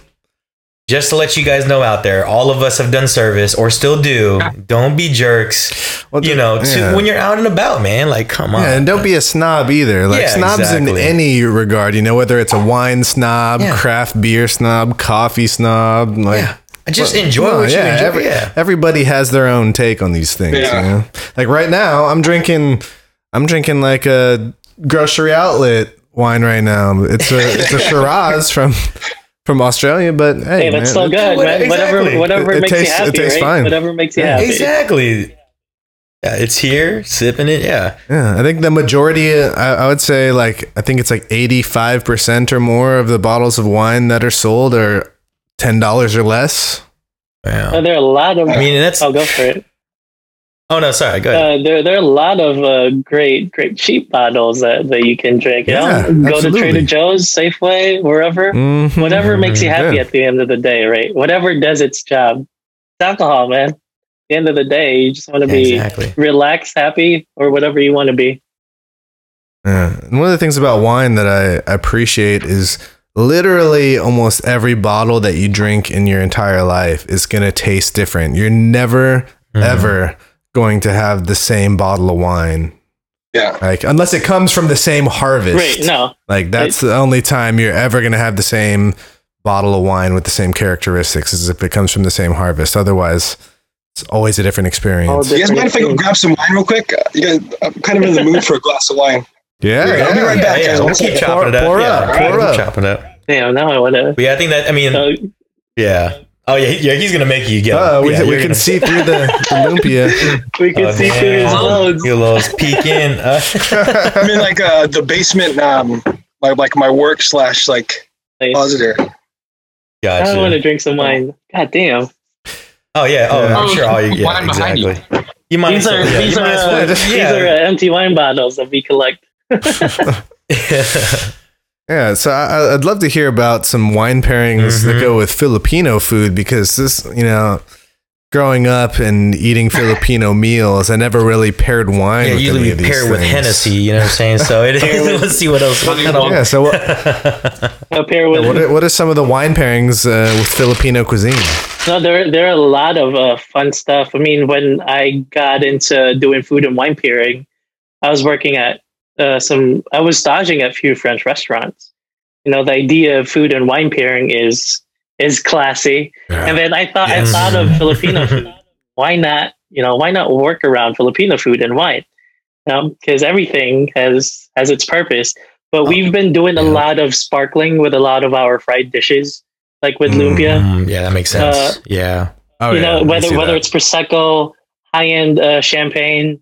Just to let you guys know out there, all of us have done service or still do. Don't be jerks. well, You know, to, yeah. when you're out and about, man. Like, come on. Yeah, and don't be a snob either. Like Yeah, snobs exactly. in any regard, you know, whether it's a wine snob, Yeah. craft beer snob, coffee snob, like Yeah. Just enjoy Well, what you enjoy. every- yeah. Everybody has their own take on these things. Yeah. You know? Like right now, I'm drinking, I'm drinking like a grocery outlet wine right now. It's a it's a Shiraz from from Australia, but hey, hey, that's man, still good, what- man. Whatever, exactly. whatever It- it makes tastes- you it happy, tastes right? fine. Whatever makes you Yeah. happy. Exactly. Yeah, it's here, sipping it. Yeah. Yeah, I think the majority, I, I would say, like I think it's like eighty five percent or more of the bottles of wine that are sold are ten dollars or less. Wow. Uh, there are a lot of. I mean, that's. I'll go for it. Oh no, sorry. Go ahead. Uh, there, there are a lot of uh, great, great cheap bottles that, that you can drink. You Yeah, know? go absolutely. to Trader Joe's, Safeway, wherever. Mhm. Whatever makes you happy Yeah. at the end of the day, right? Whatever does its job. It's alcohol, man. At the end of the day, you just want to be exactly. relaxed, happy, or whatever you want to be. Yeah. And one of the things about wine that I appreciate is literally almost every bottle that you drink in your entire life is going to taste different. You're never, Mhm. ever going to have the same bottle of wine. Yeah. Like, unless it comes from the same harvest. Right? No, Like, that's the only time you're ever going to have the same bottle of wine with the same characteristics is if it comes from the same harvest. Otherwise, it's always a different all experience. You guys mind if I go grab some wine real quick? Uh, You guys, I'm kind of in the mood for a glass of wine. Yeah. I'll be right back, yeah, guys. we'll keep second. chopping it up. Pour yeah, up, we'll pour keep up. chopping it up. Damn, now I want to. But yeah, I think that. I mean, Uh, yeah. Oh yeah, yeah. He's gonna make you get. Oh, we, yeah, we you're can gonna- see through the, the lumpia. we can Oh, see through his damn. clothes. You peek in. Uh, I'm in like uh, the basement, um, my, like my work slash like closet gotcha. I want to drink some wine. God damn. Oh yeah. Oh, Yeah. I'm sure all you. Yeah, Wine behind you. exactly. You might. These are yeah, these you are might as these are empty wine bottles that we collect. Yeah, so I, I'd love to hear about some wine pairings that Mhm. go with Filipino food because this, you know, growing up and eating Filipino meals, I never really paired wine Yeah, with usually any we pair with things. Hennessy. You know what I'm saying? So it, let's see what else. What kind of, Yeah, so what, A pair with what, are, what are some of the wine pairings uh, with Filipino cuisine? No, there there are a lot of uh, fun stuff. I mean, when I got into doing food and wine pairing, I was working at uh, some. I was staging at a few French restaurants. You know, the idea of food and wine pairing is is classy. And then I thought Yes. I thought of Filipino food. Why not? You know, why not work around Filipino food and wine? Because everything has has its purpose. But we've been doing a lot of sparkling with a lot of our fried dishes like with lumpia. Mm, yeah, that makes sense. Uh, yeah. Oh, you know, whether whether that. it's prosecco, high end uh, champagne,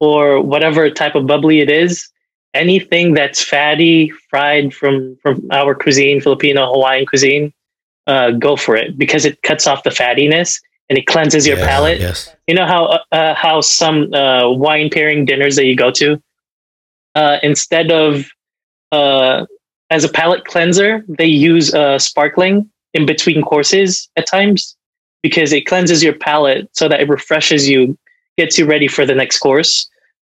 or whatever type of bubbly it is, anything that's fatty, fried from from our cuisine, Filipino Hawaiian cuisine, uh, go for it because it cuts off the fattiness and it cleanses your Yeah, palate. Yes. You know how uh, uh, how some uh, wine pairing dinners that you go to, uh, instead of uh, as a palate cleanser, they use uh, sparkling in between courses at times because it cleanses your palate so that it refreshes you, gets you ready for the next course.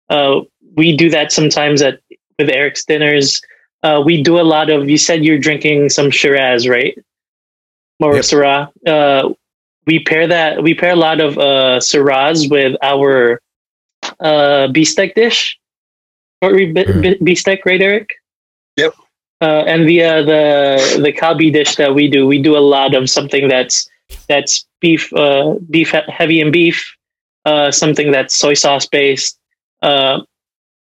Uh, we do that sometimes at with Eric's dinners. Uh, we do a lot of. You said you're drinking some Shiraz, right? Or Yep. Syrah. Uh, we pair that. We pair a lot of uh, Syrahs with our uh, beefsteak dish. Short rib Mm. bi- beefsteak, right, Eric? Yep. Uh, and the uh, the the kalbi dish that we do, we do a lot of something that's that's beef uh, beef heavy in beef, uh, something that's soy sauce based. Uh,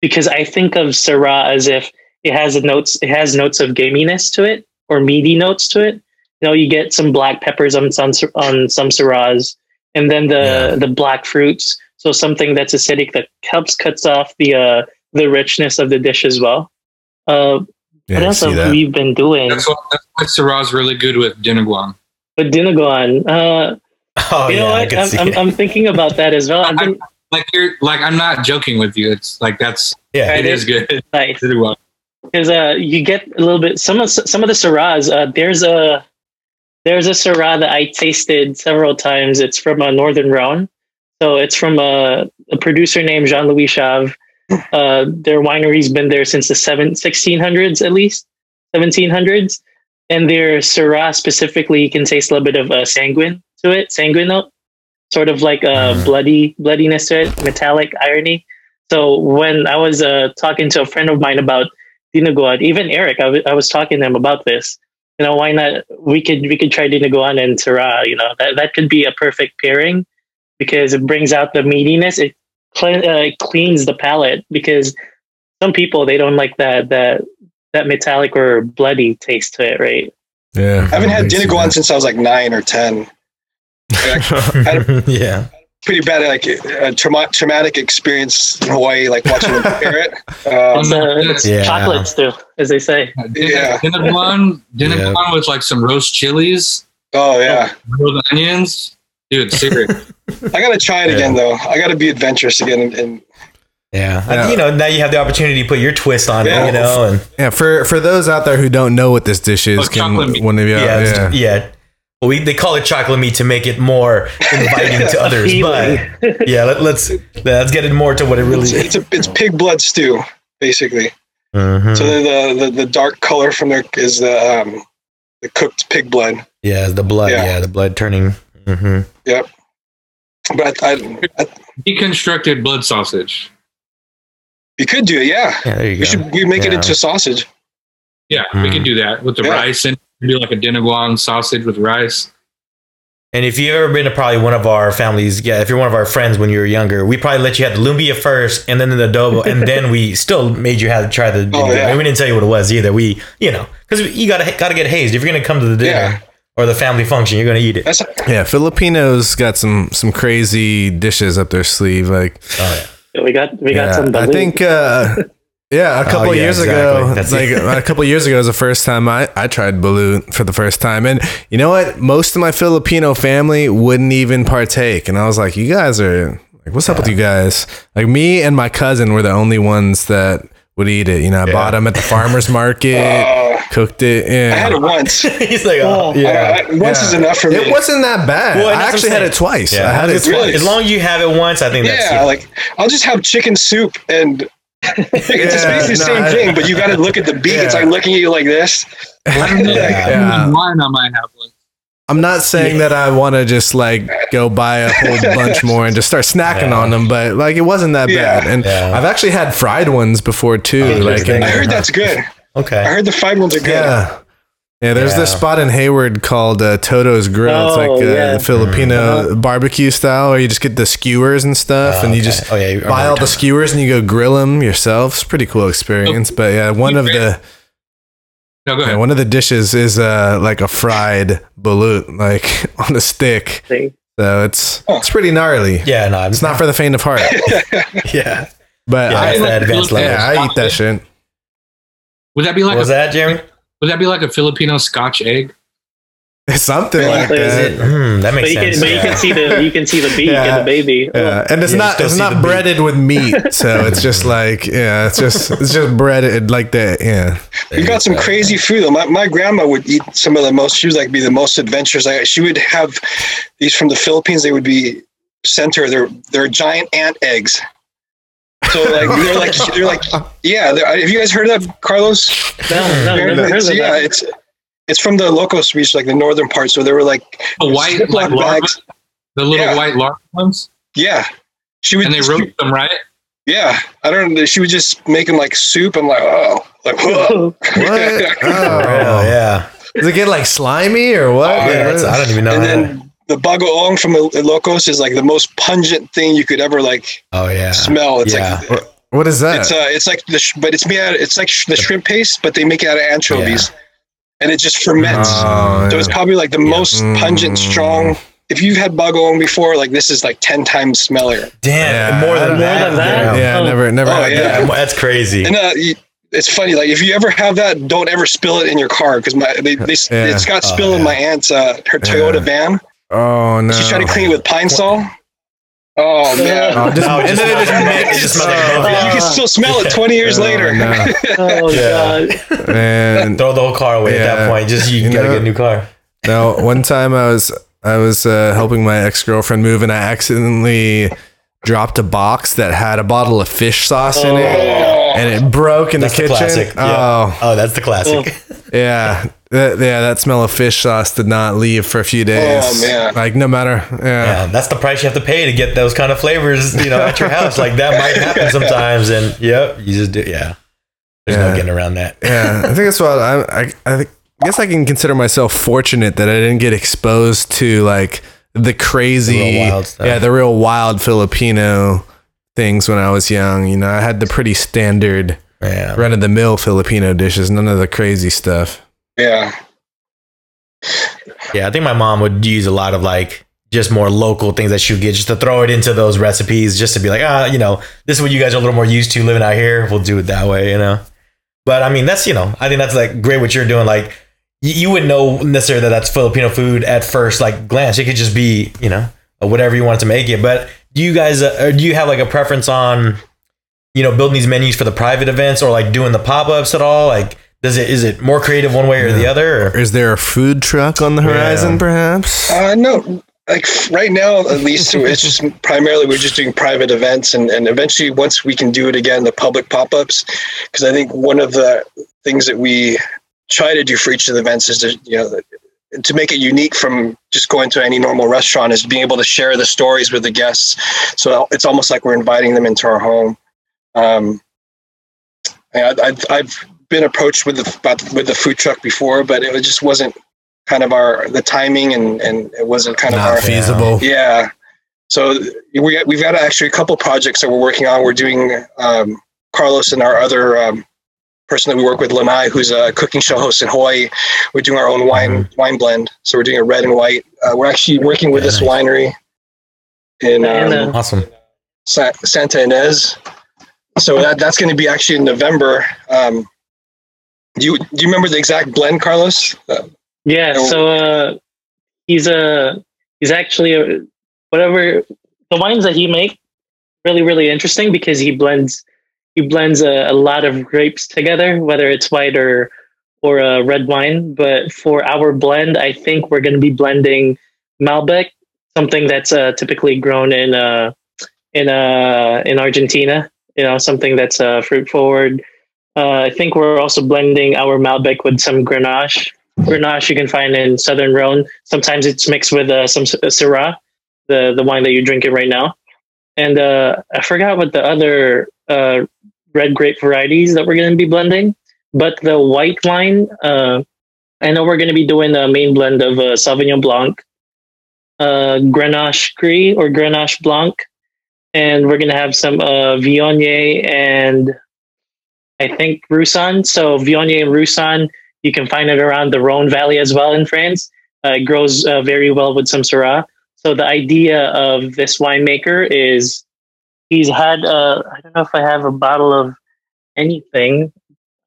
because I think of Syrah as if it has a notes it has notes of gaminess to it or meaty notes to it. You know, you get some black peppers on some on some Syrahs, and then the Yeah. the black fruits. So something that's acidic that helps cuts off the uh, the richness of the dish as well. Uh, Yeah, what I else see have that. we been doing? That's what that's why Syrah's really good with Dinuguan. But Dinuguan, uh, Oh you know I what? can I'm, I'm. I'm thinking about that as well. I've been Like you're like I'm not joking with you. It's like that's yeah. it is good. nice. Dinuguan. because uh, you get a little bit some of some of the Syrahs. Uh, there's a there's a Syrah that I tasted several times. It's from a Northern Rhone, so it's from a, a producer named Jean Louis Chave. Uh, their winery's been there since the seven, 1600s at least, 1700s, and their Syrah specifically, you can taste a little bit of uh, sanguine to it, sanguine note, sort of like a Mm. bloody bloodiness to it, metallic irony. So when I was uh, talking to a friend of mine about Dinuguan, even Eric, I was talking to him about this. You know, why not? We could we could try Dinuguan and Syrah. You know, that that could be a perfect pairing because it brings out the meatiness. It, cle- uh, it cleans the palate because some people they don't like that that that metallic or bloody taste to it, right? Yeah, I haven't had can see Dinuguan since I was like nine or ten. yeah. Pretty bad, like a trauma- traumatic experience in Hawaii, like watching them prepare it. Um, It's, uh, it's Yeah. chocolates too, as they say. Yeah. Dinuguan, Dinuguan with like some roast chilies, oh yeah, grilled onions. Dude, serious. I gotta try it again though. I gotta be adventurous again. And, and Yeah. Yeah. You know, now you have the opportunity to put your twist on Yeah. it, you know, and Yeah, for for those out there who don't know what this dish is, Oh, can one of you? yeah, Yeah, yeah. Well, we they call it chocolate meat to make it more inviting to others, but yeah, let, let's let's get it more to what it really it's, is. it's a it's pig blood stew basically. Mhm. So the, the the the dark color from there is the um the cooked pig blood. Yeah, the blood. Yeah, Yeah. the blood turning. hmm But I, I, I Deconstructed blood sausage. you could do it. Yeah, Yeah, there you we go. should we make it into sausage. Yeah, Mm. we can do that with the Yeah. rice and do like a Dinuguan sausage with rice. And if you've ever been to probably one of our families, yeah, if you're one of our friends when you were younger, we probably let you have the lumpia first and then the adobo, and then we still made you have to try the. Oh, yeah. We didn't tell you what it was either. We, you know, because you gotta gotta get hazed if you're gonna come to the dinner Yeah. or the family function, you're gonna eat it. That's yeah. Filipinos got some some crazy dishes up their sleeve. Like, Oh yeah. We got we got yeah, some. I think, uh, yeah, a couple Oh, yeah, years exactly. ago, That's like a couple years ago, was the first time I I tried balut for the first time, and you know what? Most of my Filipino family wouldn't even partake, and I was like, you guys are like, what's up with you guys? Like me and my cousin were the only ones that would eat it. You know, I Yeah. bought them at the farmers market, uh, cooked it. I had it once. He's like, oh, Oh. Yeah. I- I- once Yeah. is enough for me. It wasn't that bad. Well, I actually had it twice. yeah. I had it as, twice. as long as you have it once, I think that's yeah, like I'll just have chicken soup and it's Yeah, basically the no, same I- thing, but you got to look at the beak. It's like looking at you like this. I don't know. Yeah. Yeah. Wine I might have one. I'm not saying that I want to just like go buy a whole bunch more and just start snacking Yeah. on them, but like it wasn't that Yeah. bad. And Yeah. I've actually had fried ones before too. Oh, like. I heard that's good. Okay. I heard the fried ones are good. yeah. Yeah, there's this spot in Hayward called uh, Toto's Grill. it's Oh, like uh, yeah. Filipino barbecue style, where you just get the skewers and stuff, and you Okay. just oh yeah, you- buy all the skewers and you go grill them yourself. It's a pretty cool experience. But yeah, one of the No, go Yeah, one of the dishes is uh like a fried balut, like on a stick. Thing. So it's Oh. it's pretty gnarly. Yeah, no, It's not for the faint of heart. Yeah, But yeah, I, it's the advanced level. yeah, I eat that shit. Would that be like What was a, that, Jeremy? Would that be like a Filipino Scotch egg? Something Yeah, like is that. Is it? Hmm, that But makes you can, sense. but you can see the you can see the beak Yeah. and the baby. Yeah, and it's Yeah, not it's not the beak. breaded with meat, so it's just like yeah, it's just it's just breaded like that. Yeah, We got some crazy food though. My, my grandma would eat some of the most. She was like be the most adventurous. Like she would have these from the Philippines. They would be center. They're they're giant ant eggs. So like they're like they're like yeah. They're, have you guys heard of that, Carlos? No, no, never heard of yeah, that. it's it's from the Ilocos region, like the northern part. So they were like The white, Ziploc like larva, bags. the little Yeah. white larva ones, Yeah, she would. and they she- roast them, right? Yeah, I don't know. She would just make them like soup. I'm like, oh, like whoa. what? Oh, Oh. yeah. Does it get like slimy or what? Oh, yeah, I don't even know. and then the bagoong from the Ilocos is like the most pungent thing you could ever like oh yeah. smell. It's Yeah. like what is that? it's uh, it's like the sh- but it's made out. It's like sh- the shrimp paste, but they make it out of anchovies, and it just ferments. Oh, So it's probably like the most pungent, Mm. strong. If you've had bagoong before, like this is like ten times smellier. Damn, Yeah, more than don't- that. Than that? Damn. yeah, Oh. never never Oh, had yeah. that. That's crazy. And uh, you- it's funny. Like if you ever have that, don't ever spill it in your car because my they, they Yeah. it's got Oh, spilled in yeah. my aunt's uh, her Toyota Yeah. van. Oh no! She's trying to clean it with Pine-Sol. Oh man. Oh, just, No, and then it just it just mixes. smells like Oh, both. you can still smell it 20 years Oh, later. no. Oh Yeah. god. man. Throw the whole car away at that point. Just you, You gotta know- get a new car. No, one time I was I was uh, helping my ex girlfriend move, and I accidentally dropped a box that had a bottle of fish sauce in it, Oh. And it broke in That's the the kitchen. classic. Oh, Yeah. Oh, that's the classic. yeah. That, yeah, that smell of fish sauce did not leave for a few oh, days. Oh, man. Like no matter, yeah, Yeah, that's the price you have to pay to get those kind of flavors, you know, at your house. Like that might happen sometimes, and yep, you just do. Yeah, there's no getting around that. yeah. I think that's what I, I, I think. I guess I can consider myself fortunate that I didn't get exposed to like the crazy, The real wild stuff. yeah, the real wild Filipino things when I was young. You know, I had the pretty standard Yeah, run of the mill Filipino dishes, none of the crazy stuff. Yeah. yeah. I think my mom would use a lot of like just more local things that she would get just to throw it into those recipes, just to be like, ah, you know, this is what you guys are a little more used to living out here. We'll do it that way, you know. But I mean, that's you know, I think that's like great what you're doing. Like you, you wouldn't know necessarily that that's Filipino food at first, like glance. It could just be, you know, whatever you wanted to make it. But do you guys, uh, or do you have like a preference on, you know, building these menus for the private events or like doing the pop ups at all? Like, does it is it more creative one way or the other? Or? Is there a food truck on the horizon, Yeah. perhaps? Uh, no, like right now, at least it's just primarily we're just doing private events, and, and eventually once we can do it again, the public pop ups, because I think one of the things that we try to do for each of the events is to you know to make it unique from just going to any normal restaurant is being able to share the stories with the guests. So it's almost like we're inviting them into our home. Um, I, I've, I've been approached with the about, with the food truck before, but it just wasn't kind of our the timing and and it wasn't kind of our feasible. yeah. So we we've got actually a couple projects that we're working on. We're doing um, Carlos and our other um, person that we work with, Lanai, who's a cooking show host in Hawaii. We're doing our own wine wine blend. So we're doing a red and white. Uh, we're actually working with Yeah, this nice. winery in And, um, uh, Awesome. Sa- Santa Ynez. So that that's going to be actually in November. Um, do you do you remember the exact blend, Carlos? Uh, Yeah, so uh, he's a he's actually a, whatever the wines that he make really really interesting because he blends he blends a, a lot of grapes together, whether it's white or or a red wine. But for our blend, I think we're going to be blending Malbec, something that's uh, typically grown in uh, in uh, in Argentina. You know, something that's uh, fruit forward. Uh, I think we're also blending our Malbec with some Grenache. Grenache you can find in Southern Rhone. Sometimes it's mixed with uh, some Syrah, the the wine that you're drinking right now. And uh, I forgot what the other uh, red grape varieties that we're going to be blending. But the white wine, uh, I know we're going to be doing a main blend of uh, Sauvignon Blanc, uh, Grenache Gris or Grenache Blanc, and we're going to have some uh, Viognier and I think Roussanne. So Viognier and Roussanne You can find it around the Rhone Valley as well in France. Uh, it grows uh, very well with some Syrah. So the idea of this winemaker is he's had uh, I don't know if I have a bottle of anything.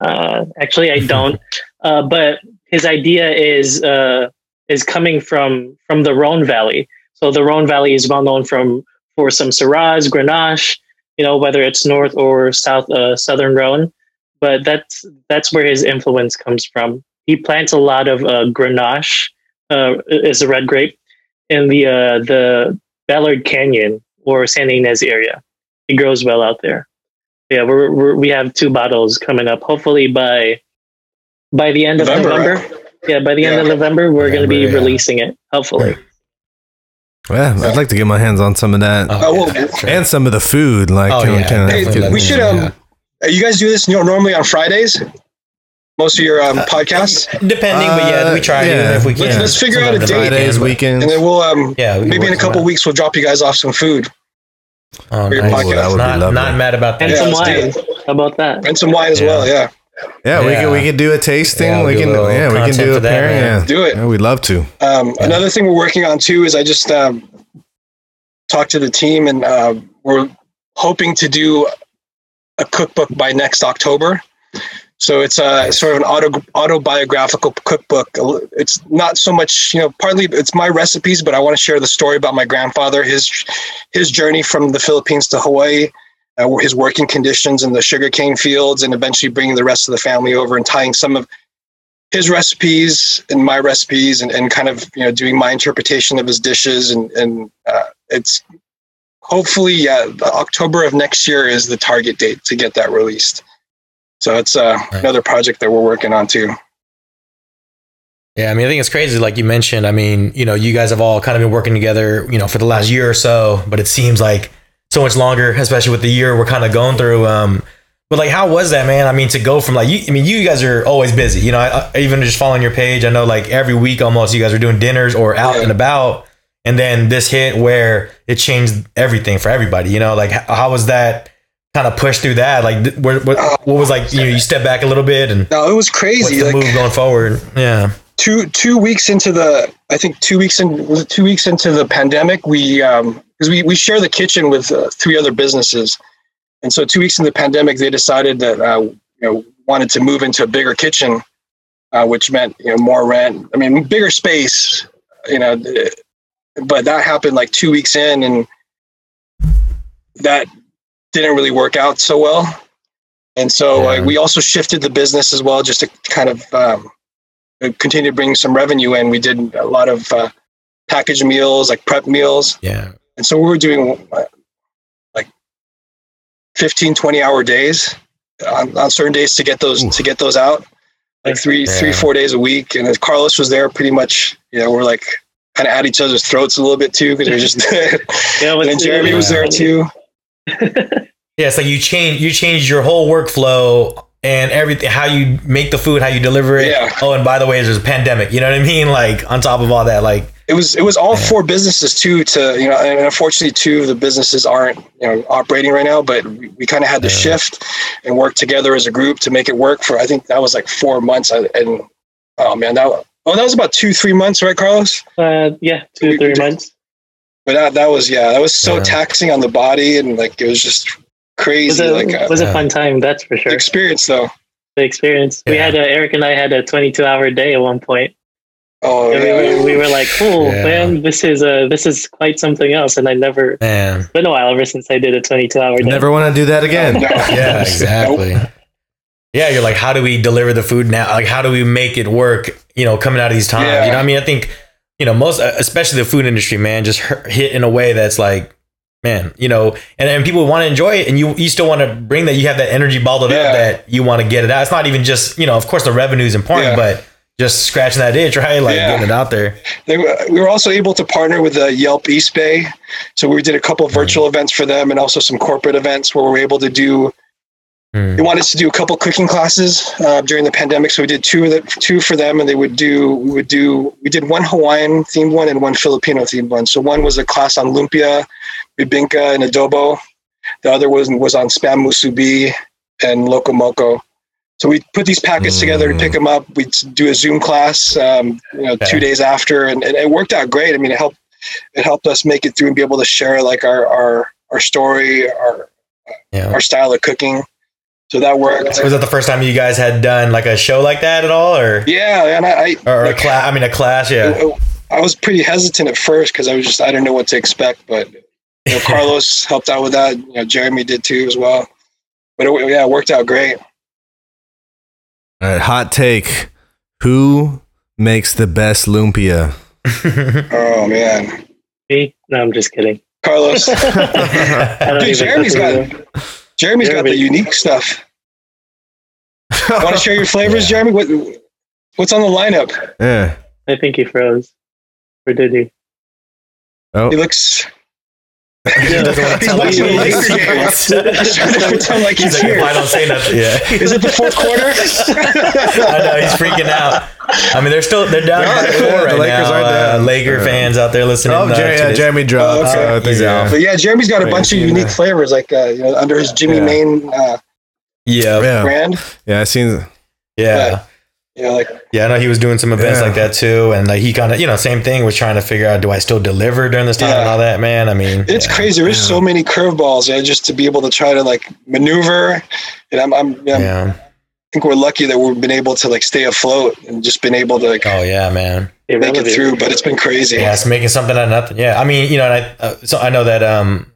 Uh, actually, I don't. uh, but his idea is uh, is coming from from the Rhone Valley. So the Rhone Valley is well known from for some Syrahs, Grenache, you know, whether it's north or south uh, southern Rhone. But that's that's where his influence comes from. He plants a lot of uh, Grenache, uh, is a red grape, in the uh, the Ballard Canyon or San Ynez area. It grows well out there. Yeah, we're, we're we have two bottles coming up. Hopefully by by the end November, of November. right? Yeah, by the end of November, we're going to be yeah. releasing it. Hopefully. Yeah, I'd like to get my hands on some of that Oh, well, and some of the food. Like, Oh, can we- yeah, can Hey, definitely. we should um, uh, you guys do this normally on Fridays. Most of your um, podcasts, Depending, but yeah, we try Uh, yeah. if we can. Let's- let's figure out a date. we can, Fridays, weekends. and then we'll um, Yeah, we maybe in a couple some weeks we'll drop you guys off some food Oh, for your nice. podcast. That would be not, lovely. not mad about that. And Yeah, some wine. How about that? and some wine as Yeah. well. Yeah, Yeah, we Yeah. could we could do a tasting. Yeah, we can do a little yeah we can do a that, pairing. Yeah. Do it. Yeah, we'd love to. Um, Another thing we're working on too is I just um, talked to the team and uh, we're hoping to do a cookbook by next October. So it's a sort of an auto autobiographical cookbook. It's not so much, you know, partly it's my recipes, but I want to share the story about my grandfather, his his journey from the Philippines to Hawaii, uh, his working conditions in the sugarcane fields, and eventually bringing the rest of the family over and tying some of his recipes and my recipes and, and kind of you know doing my interpretation of his dishes and and uh, it's hopefully yeah october of next year is the target date to get that released so it's uh, Right. another project that we're working on too Yeah, I mean, I think it's crazy, like you mentioned. I mean, you know, you guys have all kind of been working together, you know, for the last year or so, but it seems like so much longer, especially with the year we're kind of going through. Um, but like, how was that, man? I mean, to go from like, you, I mean, you guys are always busy, you know. I, I, even just following your page, I know like every week almost, you guys are doing dinners or out Yeah. and about, and then this hit where it changed everything for everybody. You know, like how was that? Kind of push through that, like th- what, what, what was like? You know, you step back a little bit, and no it was crazy the like move going forward? Yeah, two two weeks into the i think two weeks in was it two weeks into the pandemic we um because we, we share the kitchen with uh, three other businesses and so two weeks in the pandemic they decided that uh, you know wanted to move into a bigger kitchen uh, which meant you know more rent i mean bigger space you know but that happened like two weeks in and that didn't really work out so well and so Yeah. like we also shifted the business as well just to kind of um, continue to bring some revenue in. We did a lot of uh, packaged meals, like prep meals. yeah. And so we were doing uh, like 15, 20 hour days on, on certain days to get those, to get those out like three, three, four days a week. And as Carlos was there pretty much, you know, we're like kind of at each other's throats a little bit too. Cause it was just, Yeah, and then Jeremy was there too. Yeah, it's like you change you change your whole workflow and everything how you make the food, how you deliver it. Yeah. Oh, and by the way, there's a pandemic. You know what I mean? Like on top of all that, like it was it was all four businesses too to you know and unfortunately two of the businesses aren't you know operating right now but we, we kind of had to Yeah. shift and work together as a group to make it work for i think that was like four months and oh man that oh that was about two three months right carlos Uh, yeah, two We- three we- months. But that, that was yeah that was so Yeah. taxing on the body and like it was just It was crazy a, like uh, was a fun time, that's for the sure. experience though The experience. We had a, Eric and I had a 22 hour day at one point. oh And yeah. we, were, we were like, "Oh Yeah. man, this is uh this is quite something else." And I never. man. It's been a while ever since I did a 22 hour day. Never want to do that again. No. Yeah, exactly. Yeah, you're like, how do we deliver the food now? Like, how do we make it work? You know, coming out of these times. Yeah. You know, I mean, I think you know most, especially the food industry, man, just hit in a way that's like, man, you know, and and people want to enjoy it, and you you still want to bring that. You have that energy bottled Yeah. up that you want to get it out. It's not even just you know, of course, the revenue is important, Yeah. but just scratching that itch, right? Like Yeah. getting it out there. They were, we were also able to partner with uh, Yelp East Bay. So we did a couple of virtual events for them and also some corporate events where we were able to do, Hmm. they wanted us to do a couple cooking classes uh, during the pandemic. So we did two of the, two for them and they would do, we would do, we did one Hawaiian themed one and one Filipino themed one. So one was a class on lumpia, bibingka and adobo. The other was, was on spam musubi and loco moco. So we put these packets together to pick them up. We'd do a Zoom class, um, you know, Okay. two days after, and, and it worked out great. I mean, it helped it helped us make it through and be able to share like our our our story, our Yeah. our style of cooking. So that worked. Was that the first time you guys had done like a show like that at all, or Yeah, and I, I or a class? I mean, a class. Yeah. I was pretty hesitant at first because I was just I didn't know what to expect, but you know, Carlos helped out with that. You know, Jeremy did too as well. But it, yeah, it worked out great. All right, hot take. Who makes the best lumpia? Oh man, Me? No, I'm just kidding. Carlos. Dude, even Jeremy's cook got anymore. Jeremy's got the unique stuff. Want to share your flavors, Yeah. Jeremy? What what's on the lineup? yeah. I think he froze. Or did he? Oh, He looks. Yeah, doesn't want to He's watching you. the Lakers game. He's trying to pretend like he's He's like, here. I don't say nothing, yeah. Is it the fourth quarter? I know he's freaking out. I mean, they're still they're down by Yeah, four the right Lakers now. are Uh. Laker Yeah. fans out there listening. oh uh, to yeah, this. Jeremy dropped. okay. so I think, He's yeah. out. But yeah, Jeremy's got a Right, bunch of unique flavors, like uh, you know, under his Jimmy Yeah. Main uh, Yeah, yeah, Yeah, brand. yeah. I seen. yeah. You know, like yeah, I know he was doing some events Yeah. like that too, and like he kind of, you know, same thing was trying to figure out, do I still deliver during this time and all that, man. I mean, it's yeah. crazy. There's so many curveballs, yeah, just to be able to try to like maneuver. And I'm, I'm, yeah, I'm- Yeah. I think we're lucky that we've been able to like stay afloat and just been able to like Oh yeah, man. Make it through. But it's been crazy. Yeah, it's making something out of nothing. Yeah, I mean, you know, and I uh, so I know that um,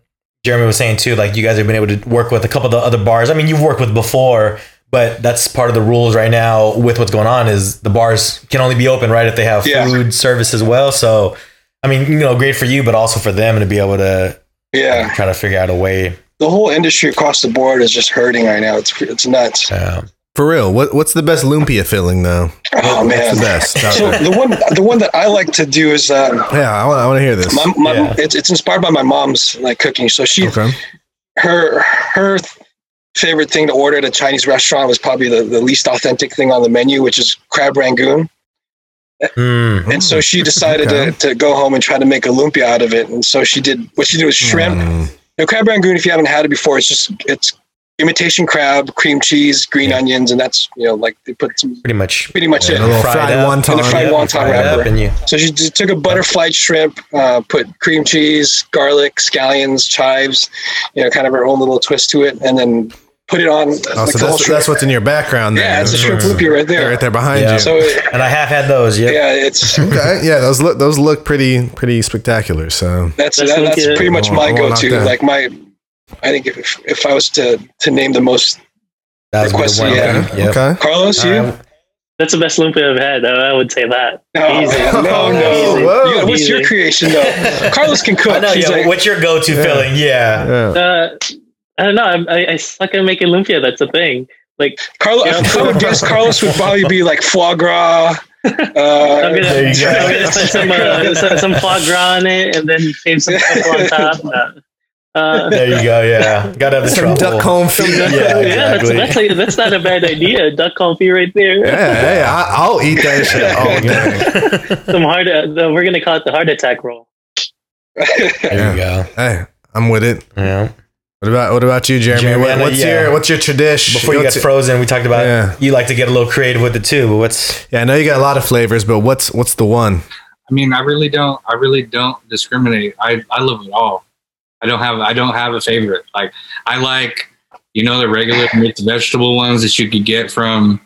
Jeremy was saying too, like you guys have been able to work with a couple of the other bars. I mean, you've worked with before, but that's part of the rules right now with what's going on is the bars can only be open right if they have Yeah. food service as well. So, I mean, you know, great for you, but also for them to be able to Yeah, try to figure out a way. the whole industry across the board is just hurting right now. It's it's nuts. Um, For real, what what's the best lumpia filling though? Oh What's man. the best? So the one the one that I like to do is um, yeah, I want, I want to hear this. my, my Yeah. it's it's inspired by my mom's like cooking. So she Okay. her her favorite thing to order at a Chinese restaurant was probably the, the least authentic thing on the menu, which is crab rangoon. hmm. And so she decided Okay. to, to go home and try to make a lumpia out of it. And so she did what she did was shrimp. Mm, Now, crab rangoon, if you haven't had it before, it's just it's imitation crab, cream cheese, green Yeah. onions, and that's you know like they put some Pretty much. pretty much and a it. little Fried fried up. wonton. And a fried Yeah, wonton fry it up wrapper. and you, So she just took a butterflied shrimp, uh, put cream cheese, garlic, scallions, chives, you know, kind of her own little twist to it, and then put it on. Oh, like so that's, that's what's in your background there. yeah, it's a shrimp lumpia right there. right there behind Yeah. you. So it- and I have had those. Yep. yeah, it's okay, yeah, those look those look pretty pretty spectacular. So that's That's that, that's lumpia. pretty much my wanna go-to. Like my, I think if if I was to to name the most, That was Request- the one. yeah. Okay. Yep. okay. Carlos, you. All right. That's the best lumpia I've had. I I would say that. No, Easy. no, no. Easy. Whoa. You- what's your creation though? Carlos can cook. I know. Yeah, like- what's your go-to Yeah. filling? Yeah. Yeah. Uh, I don't know. I, I, I suck at making lumpia. That's a thing. Like, Carlos, Yeah. I would guess Carlos would probably be like foie gras. I'm Uh, gonna, There you go. I'm gonna put some, uh, some, some foie gras on it and then save some truffle on top. No. Uh, There you go. Yeah. Gotta have the Some truffle. duck confit. Yeah, yeah, exactly. that's, that's, a, that's not a bad idea. Duck confit right there. Yeah, hey, I, I'll eat that shit all day. Some heart. Uh, the- we're gonna call it the heart attack roll. There Yeah. you go. Hey, I'm with it. Yeah. What about what about you, Jeremy? Jeremy, What- what's yeah. your what's your tradition? Before you got What's- frozen, we talked about Yeah. you like to get a little creative with it too. But what's yeah, I know you got a lot of flavors, but what's what's the one? I mean, I really don't. I really don't discriminate. I I love it all. I don't have. I don't have a favorite. Like I like, you know, the regular mixed vegetable ones that you could get from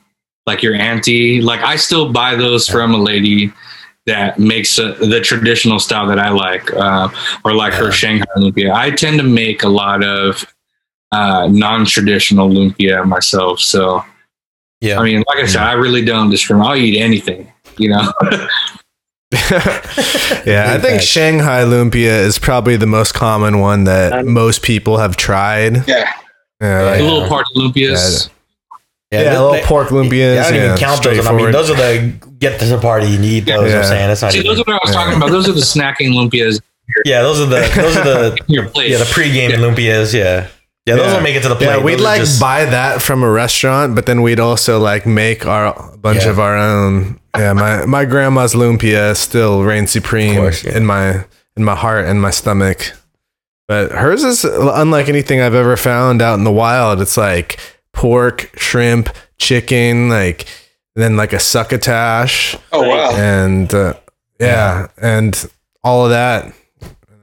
like your auntie. Like I still buy those from a lady that makes uh the traditional style that I like, uh, or like her Shanghai lumpia. I tend to make a lot of uh, non-traditional lumpia myself. So yeah? I mean, like I said, I really don't discriminate. I'll eat anything. You know. yeah, I think. Shanghai lumpia is probably the most common one that Um, most people have tried. yeah, Yeah, like- the little party lumpias. yeah, they- little they- pork lumpias. Yeah, I don't yeah, even count those. I mean, those are the get to the party you need those. Yeah. I'm saying that's not. See, even, those are what I was Yeah. talking about. Those are the snacking lumpias yeah, those are the those are the your plate. yeah the pre-game lumpias. Yeah, yeah, those Yeah. don't make it to the plate. Yeah, we'd Those like just- buy that from a restaurant, but then we'd also like make our a bunch Yeah. of our own. Yeah, my my grandma's lumpia still reigns supreme course, yeah. in my in my heart and my stomach. But hers is unlike anything I've ever found out in the wild. It's like pork, shrimp, chicken, like then like a succotash, Oh wow. and uh, yeah, and all of that.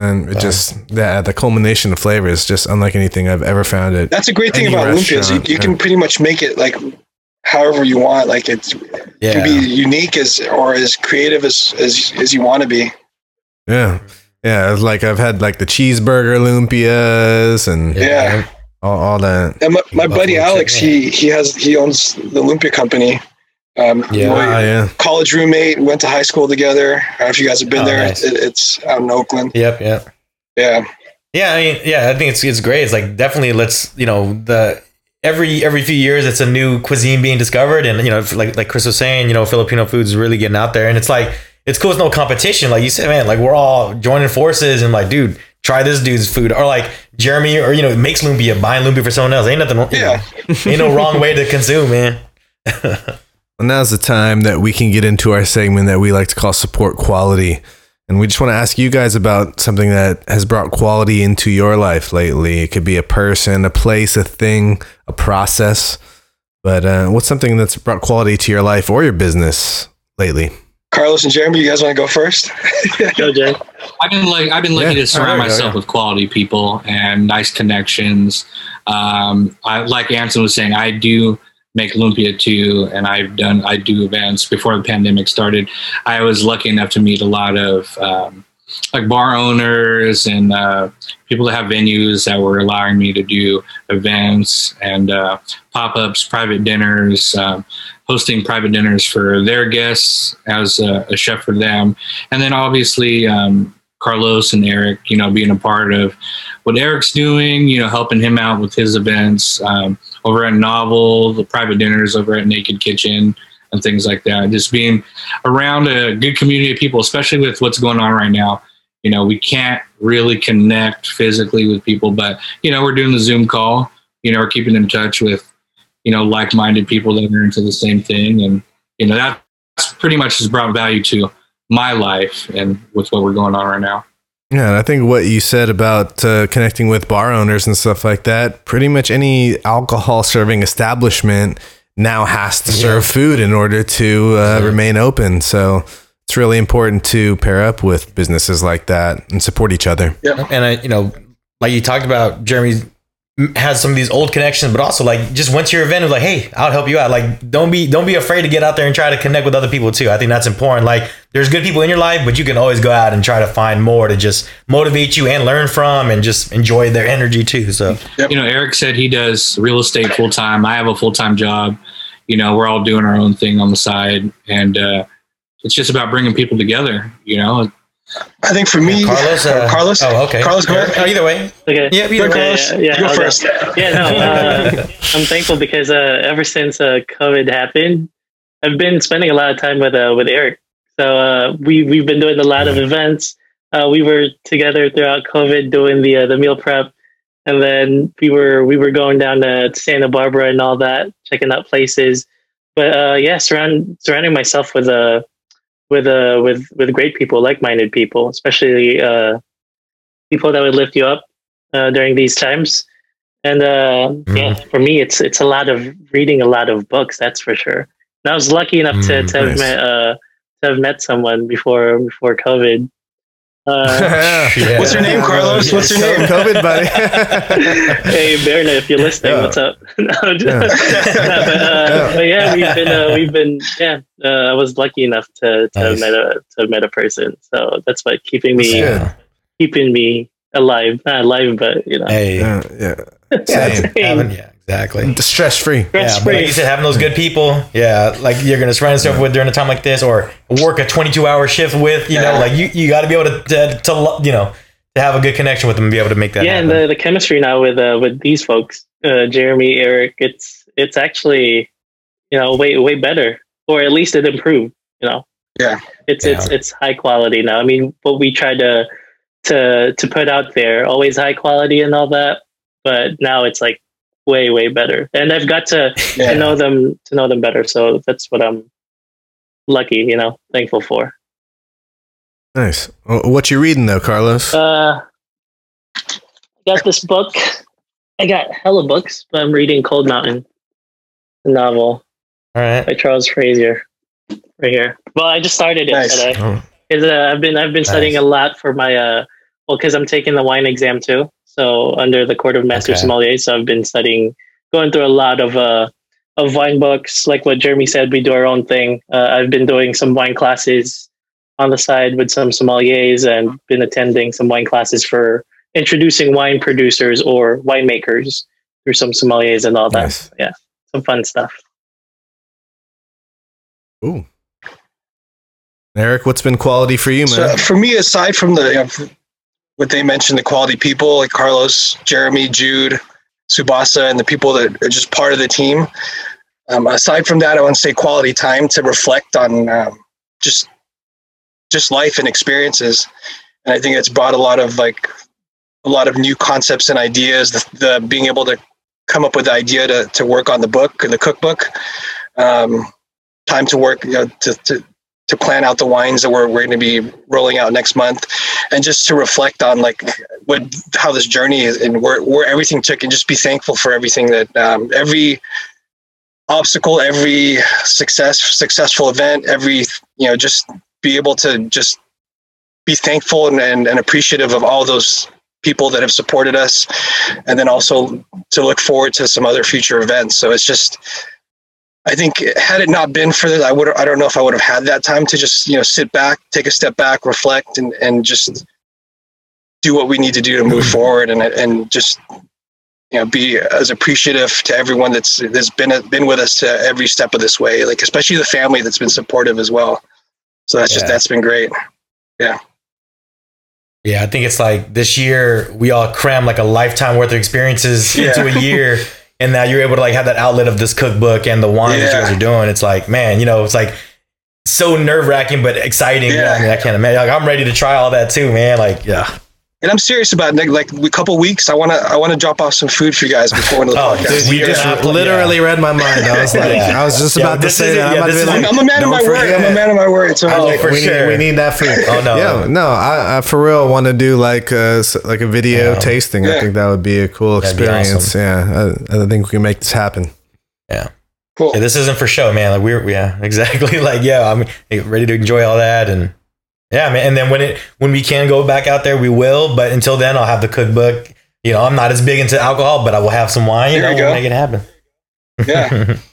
And it just yeah, the culmination of flavor is just unlike anything I've ever found it. That's a great thing about lumpias. You, you can pretty much make it like however you want. Like it's Yeah. can be unique as or as creative as as, as you want to be. Yeah. Yeah, like I've had like the cheeseburger lumpias and Yeah. All, all that. And my, my buddy Alex, he he has he owns the Lumpia company. Um, Yeah. my yeah. college roommate went to high school together. I don't know if you guys have been Oh, there. nice. It, it's out in Oakland. Yep. Yep. Yeah. Yeah, I mean, yeah, I think it's it's great. It's like definitely let's you know the every every few years it's a new cuisine being discovered, and you know like like Chris was saying, you know Filipino food's really getting out there, and it's like it's cool. It's no competition, like you said, man. Like we're all joining forces, and like, dude, try this dude's food, or like Jeremy, or you know it makes lumpia, buying lumpia for someone else. Ain't nothing, you Yeah. know, ain't no wrong way to consume, man. Well, now's the time that we can get into our segment that we like to call support quality. And we just want to ask you guys about something that has brought quality into your life lately. It could be a person, a place, a thing, a process. But uh, what's something that's brought quality to your life or your business lately? Carlos and Jeremy, you guys want to go first? Go, Jay. I've been like I've been lucky Yeah. to surround there you go, myself yeah. with quality people and nice connections. Um, I like Anson was saying, I do make lumpia too, and I've done I do events before the pandemic started. I was lucky enough to meet a lot of um, like bar owners and uh, people that have venues that were allowing me to do events and uh, pop ups, private dinners. Um, hosting private dinners for their guests as a, a chef for them and then obviously um, Carlos and Eric, you know, being a part of what Eric's doing, you know, helping him out with his events um, over at Novel, the private dinners over at Naked Kitchen, and things like that. Just being around a good community of people, especially with what's going on right now. You know, we can't really connect physically with people, but you know, we're doing the Zoom call. You know, we're keeping in touch with you know like-minded people that are into the same thing, and you know that's pretty much has brought value to my life and with what we're going on right now. Yeah, and I think what you said about uh, connecting with bar owners and stuff like that, pretty much any alcohol serving establishment now has to serve food in order to uh, remain open. So it's really important to pair up with businesses like that and support each other. Yeah, and I, you know, like you talked about, Jeremy has some of these old connections, but also like just went to your event and was like, hey, I'll help you out. Like, don't be don't be afraid to get out there and try to connect with other people too. I think that's important. Like, there's good people in your life, but you can always go out and try to find more to just motivate you and learn from and just enjoy their energy too. So you know, Eric said he does real estate full time. I have a full time job. You know, we're all doing our own thing on the side, and uh, it's just about bringing people together. You know, I think for me, Carlos, uh, Carlos, Oh, okay. Carlos, go ahead. Oh, either way, Okay. yeah, either Go, way. Carlos. yeah, yeah, You go I'll first. Yeah, no, uh, I'm thankful because uh, ever since uh, COVID happened, I've been spending a lot of time with uh, with Eric. So uh, we we've been doing a lot of events. Uh, we were together throughout COVID doing the uh, the meal prep, and then we were we were going down to Santa Barbara and all that, checking out places. But uh, yeah, surround, surrounding myself with uh, with uh, with with great people, like minded people, especially uh, people that would lift you up uh, during these times. And uh, yeah, for me, it's it's a lot of reading a lot of books. That's for sure. And I was lucky enough to, Mm, to have nice. met uh, to have met someone before before COVID. Uh, Yeah. What's your name, Carlos? What's your name? COVID, buddy. hey, Berna, if you're listening, Yeah. what's up? No, just- Yeah. No, but, uh, but yeah, we've been uh, we've been yeah. Uh, I was lucky enough to, to have Nice. met a to have met a person. So that's what keeping me That's keeping me alive. Not alive, but you know, Hey, yeah, yeah. yeah, Same. Having- yeah, exactly. Stress free. stress Yeah, but like free. you said, having those good people, yeah, like you're gonna surround yourself with during a time like this, or work a 22 hour shift with, you know, like you, you got to be able to, to, to, you know, to have a good connection with them and be able to make that yeah, and the, the chemistry now with uh, with these folks, uh, Jeremy, Eric, it's it's actually you know way way better, or at least it improved. You know, Yeah. it's Yeah. it's it's high quality now. I mean, what we tried to to to put out there, always high quality and all that, but now it's like way way better, and I've got to, Yeah. to know them to know them better. So that's what I'm lucky, you know, thankful for. Nice. Well, What you reading though, Carlos? Uh, I got this book. I got hella books, but I'm reading Cold Mountain, the novel. All right. by Charles Frazier, right here. Well, I just started it Nice. today. Oh, 'Cause, uh, I've been I've been studying a lot for my uh well because I'm taking the wine exam too. So under the Court of Master Okay. Sommelier, so I've been studying, going through a lot of uh of wine books. Like what Jeremy said, we do our own thing. Uh, I've been doing some wine classes on the side with some sommeliers and been attending some wine classes for introducing wine producers or winemakers through some sommeliers and all that. Nice. Yeah, some fun stuff. Ooh. Eric, what's been quality for you, So man? for me, aside from the you know, what they mentioned, the quality people like Carlos, Jeremy, Jude, Subasa, and the people that are just part of the team. Um, aside from that, I want to say quality time to reflect on um, just just life and experiences, and I think it's brought a lot of like a lot of new concepts and ideas. The, the being able to come up with the idea to to work on the book, the cookbook. Um, time to work, you know, to, to to plan out the wines that we're, we're going to be rolling out next month and just to reflect on like what how this journey is and where, where everything took and just be thankful for everything that um, every obstacle every success successful event every you know just be able to just be thankful and, and, and appreciative of all those people that have supported us and then also to look forward to some other future events. So it's just I think had it not been for this, I would I don't know if I would have had that time to just you know sit back, take a step back, reflect, and and just do what we need to do to move forward, and and just you know be as appreciative to everyone that's that's been been with us to every step of this way, like especially the family that's been supportive as well. So that's just that's been great. Yeah. Yeah, I think it's like this year we all cram like a lifetime worth of experiences Yeah. into a year, and now you're able to like have that outlet of this cookbook and the wine that you guys are doing. It's like, man, you know, it's like so nerve wracking but exciting. Yeah. I mean, I can't imagine. Like, I'm ready to try all that too, man. Like, yeah. And I'm serious about it. Like, like a couple weeks, I wanna I wanna drop off some food for you guys before the Oh, podcast. dude, You just gonna have to- literally read my mind. I was like, Yeah. I was just Yeah, about to say is- that. I'm yeah, about to this be is- like, I'm, I'm a man of my word. forget. I'm a man of my word. So Oh, like, for we, sure. need, we need that food. Oh, no. Yeah, no, I, I for real want to do like uh, a, like a video Yeah. tasting. I think that would be a cool That'd be experience. Yeah, I, I think we can make this happen. Yeah. Cool. Yeah, this isn't for show, man. Like we're yeah, exactly. Like yeah, I'm ready to enjoy all that and yeah, man. And then when it when we can go back out there, we will. But until then, I'll have the cookbook. You know, I'm not as big into alcohol, but I will have some wine. You There know, you we'll make it happen. Yeah.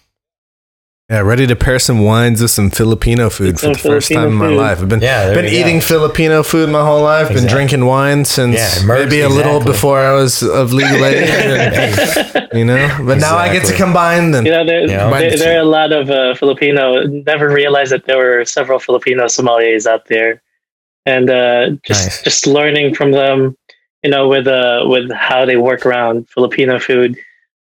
Yeah, ready to pair some wines with some Filipino food for Some the first Filipino time in my food. life. I've been Yeah, been we go. eating Filipino food my whole life. Been drinking wine since Yeah, immersed, maybe a little before I was of legal age. and, you know, but now I get to combine them. You know, there, You know? there, there are a lot of uh, Filipino. Never realized that there were several Filipino sommeliers out there, and uh, just Nice. just learning from them. You know, with uh, with how they work around Filipino food.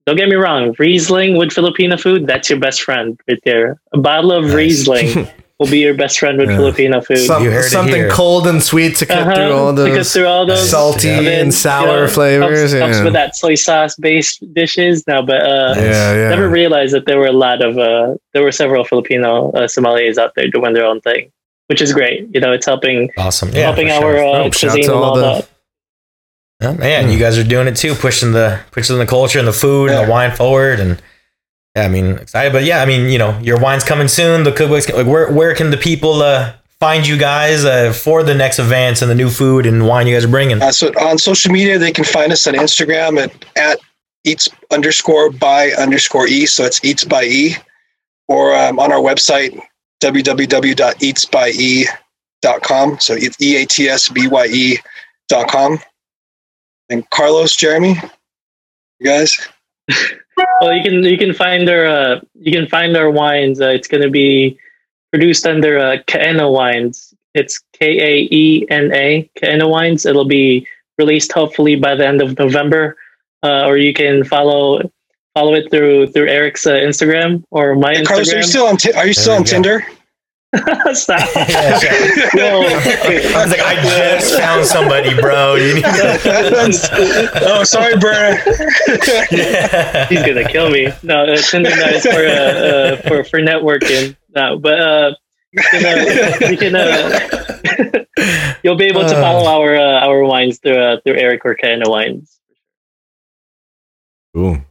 Don't get me wrong, Riesling with Filipino food—that's your best friend right there. A bottle of Nice. Riesling will be your best friend with Yeah. Filipino food. Some- You heard something here. cold and sweet to cut Uh-huh, through all to cut those through all those salty Yeah. then, and you sour know, flavors. Helps, helps with that soy sauce based dishes now, but uh, yeah, yeah. never realized that there were a lot of uh, there were several Filipino uh, sommeliers out there doing their own thing, which is great. You know, it's helping Awesome. Yeah, helping our sure. uh, Oh, cuisine to and all all the- that. Yeah, man, you guys are doing it too, pushing the pushing the culture and the food and the wine forward, and yeah, I mean, excited. But yeah, I mean, you know, your wine's coming soon. The cookbook's like, where where can the people uh, find you guys uh, for the next events and the new food and wine you guys are bringing? Uh, so on social media, they can find us on Instagram at, at eats underscore by underscore e. So it's eats by e, or um, on our website www.eatsbye.com. So it's e a t s b y e dot com. And Carlos, Jeremy, you guys. Well, you can you can find our uh, you can find our wines. Uh, it's going to be produced under uh, Kaena Wines. It's K A E N A Kaena Wines. It'll be released hopefully by the end of November, uh, or you can follow follow it through through Eric's uh, Instagram or my Instagram. Carlos, are you still on? Ti- are you still on go. Tinder? Stop. Yeah, sure. No. I was like, I just found somebody, bro. You need to- oh, sorry, bro. yeah. He's gonna kill me. No, uh, Tinder no, is for uh, uh, for for networking. No, but uh, you can, uh, you can uh, you'll be able to Uh. follow our uh, our wines through uh, through Eric Orcana Wines. Ooh.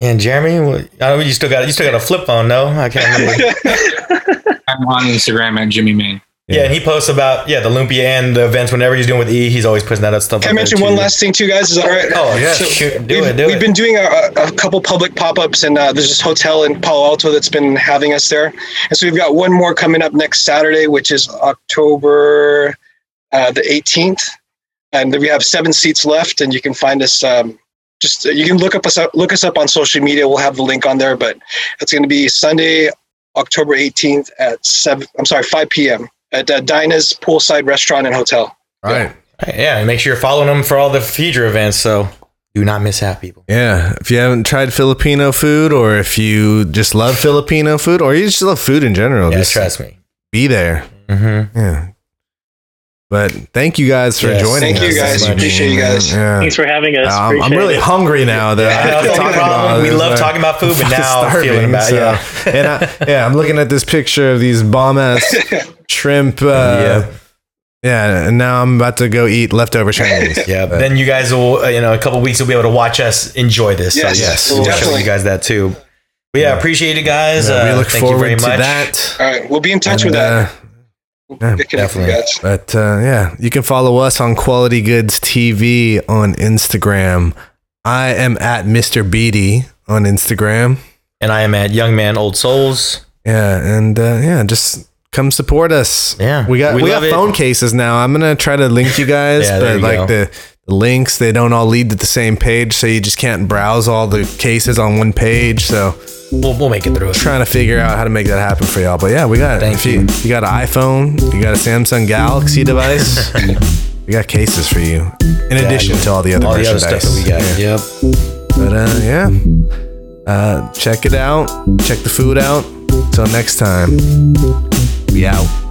And Jeremy, what- I know you still got you still got a flip phone, no? I can't remember. I'm on Instagram at Jimmy Main. yeah, and he posts about yeah the Lumpia and the events whenever he's doing with E. He's always posting that up stuff. Can I up mention one last thing too, guys? Is that all right? Oh yeah, So shoot, do we've, it, do we've it. been doing a, a couple public pop-ups and uh, there's this hotel in Palo Alto that's been having us there. And so we've got one more coming up next Saturday, which is October uh, the 18th. And we have seven seats left and you can find us um, just you can look up us up, look us up on social media. We'll have the link on there, but it's going to be Sunday, October 18th at 7 I'm sorry, 5 p.m. at uh, Dinah's Poolside Restaurant and Hotel. All right. yeah, and make sure you're following them for all the future events. So do not miss out, people. Yeah, if you haven't tried Filipino food, or if you just love Filipino food, or you just love food in general, Yeah, just trust me. be there. Mm-hmm. Yeah. But thank you guys for Yes, joining thank us. you, guys. this evening. Appreciate you guys. Yeah. Thanks for having us. Um, I'm really it. hungry now. That I have to no talk problem. about We love Like, talking about food, but I'm now starving, feeling about so- yeah. and I, yeah, I'm looking at this picture of these bomb ass shrimp. Uh, Yeah. yeah, and now I'm about to go eat leftover Chinese. Yeah, but then you guys will, uh, you know, a couple weeks you'll be able to watch us enjoy this. Yes, so yes, we'll show definitely. you guys that too. But yeah, appreciate it, guys. Yeah, we Uh, look thank you forward very to much. that. All right, we'll be in touch And, with that. uh, yeah, Get connected, definitely. guys. But uh, yeah, you can follow us on Quality Goods TV on Instagram. I am at Mr. Beatty on Instagram. And I am at Young Man Old Souls. Yeah, and uh, yeah, just come support us. Yeah, we got we we, love got it. phone cases now. I'm gonna try to link you guys, Yeah, but like go. the, the links they don't all lead to the same page, so you just can't browse all the cases on one page. So We'll, we'll make it through it. trying to figure out how to make that happen for y'all. But yeah, we got Thank if you. You got an iPhone, you got a Samsung Galaxy device. we got cases for you, in addition to all the other All the other stuff that we got. Yeah. Yep. But uh, yeah, uh, check it out. Check the food out. Until next time, we out.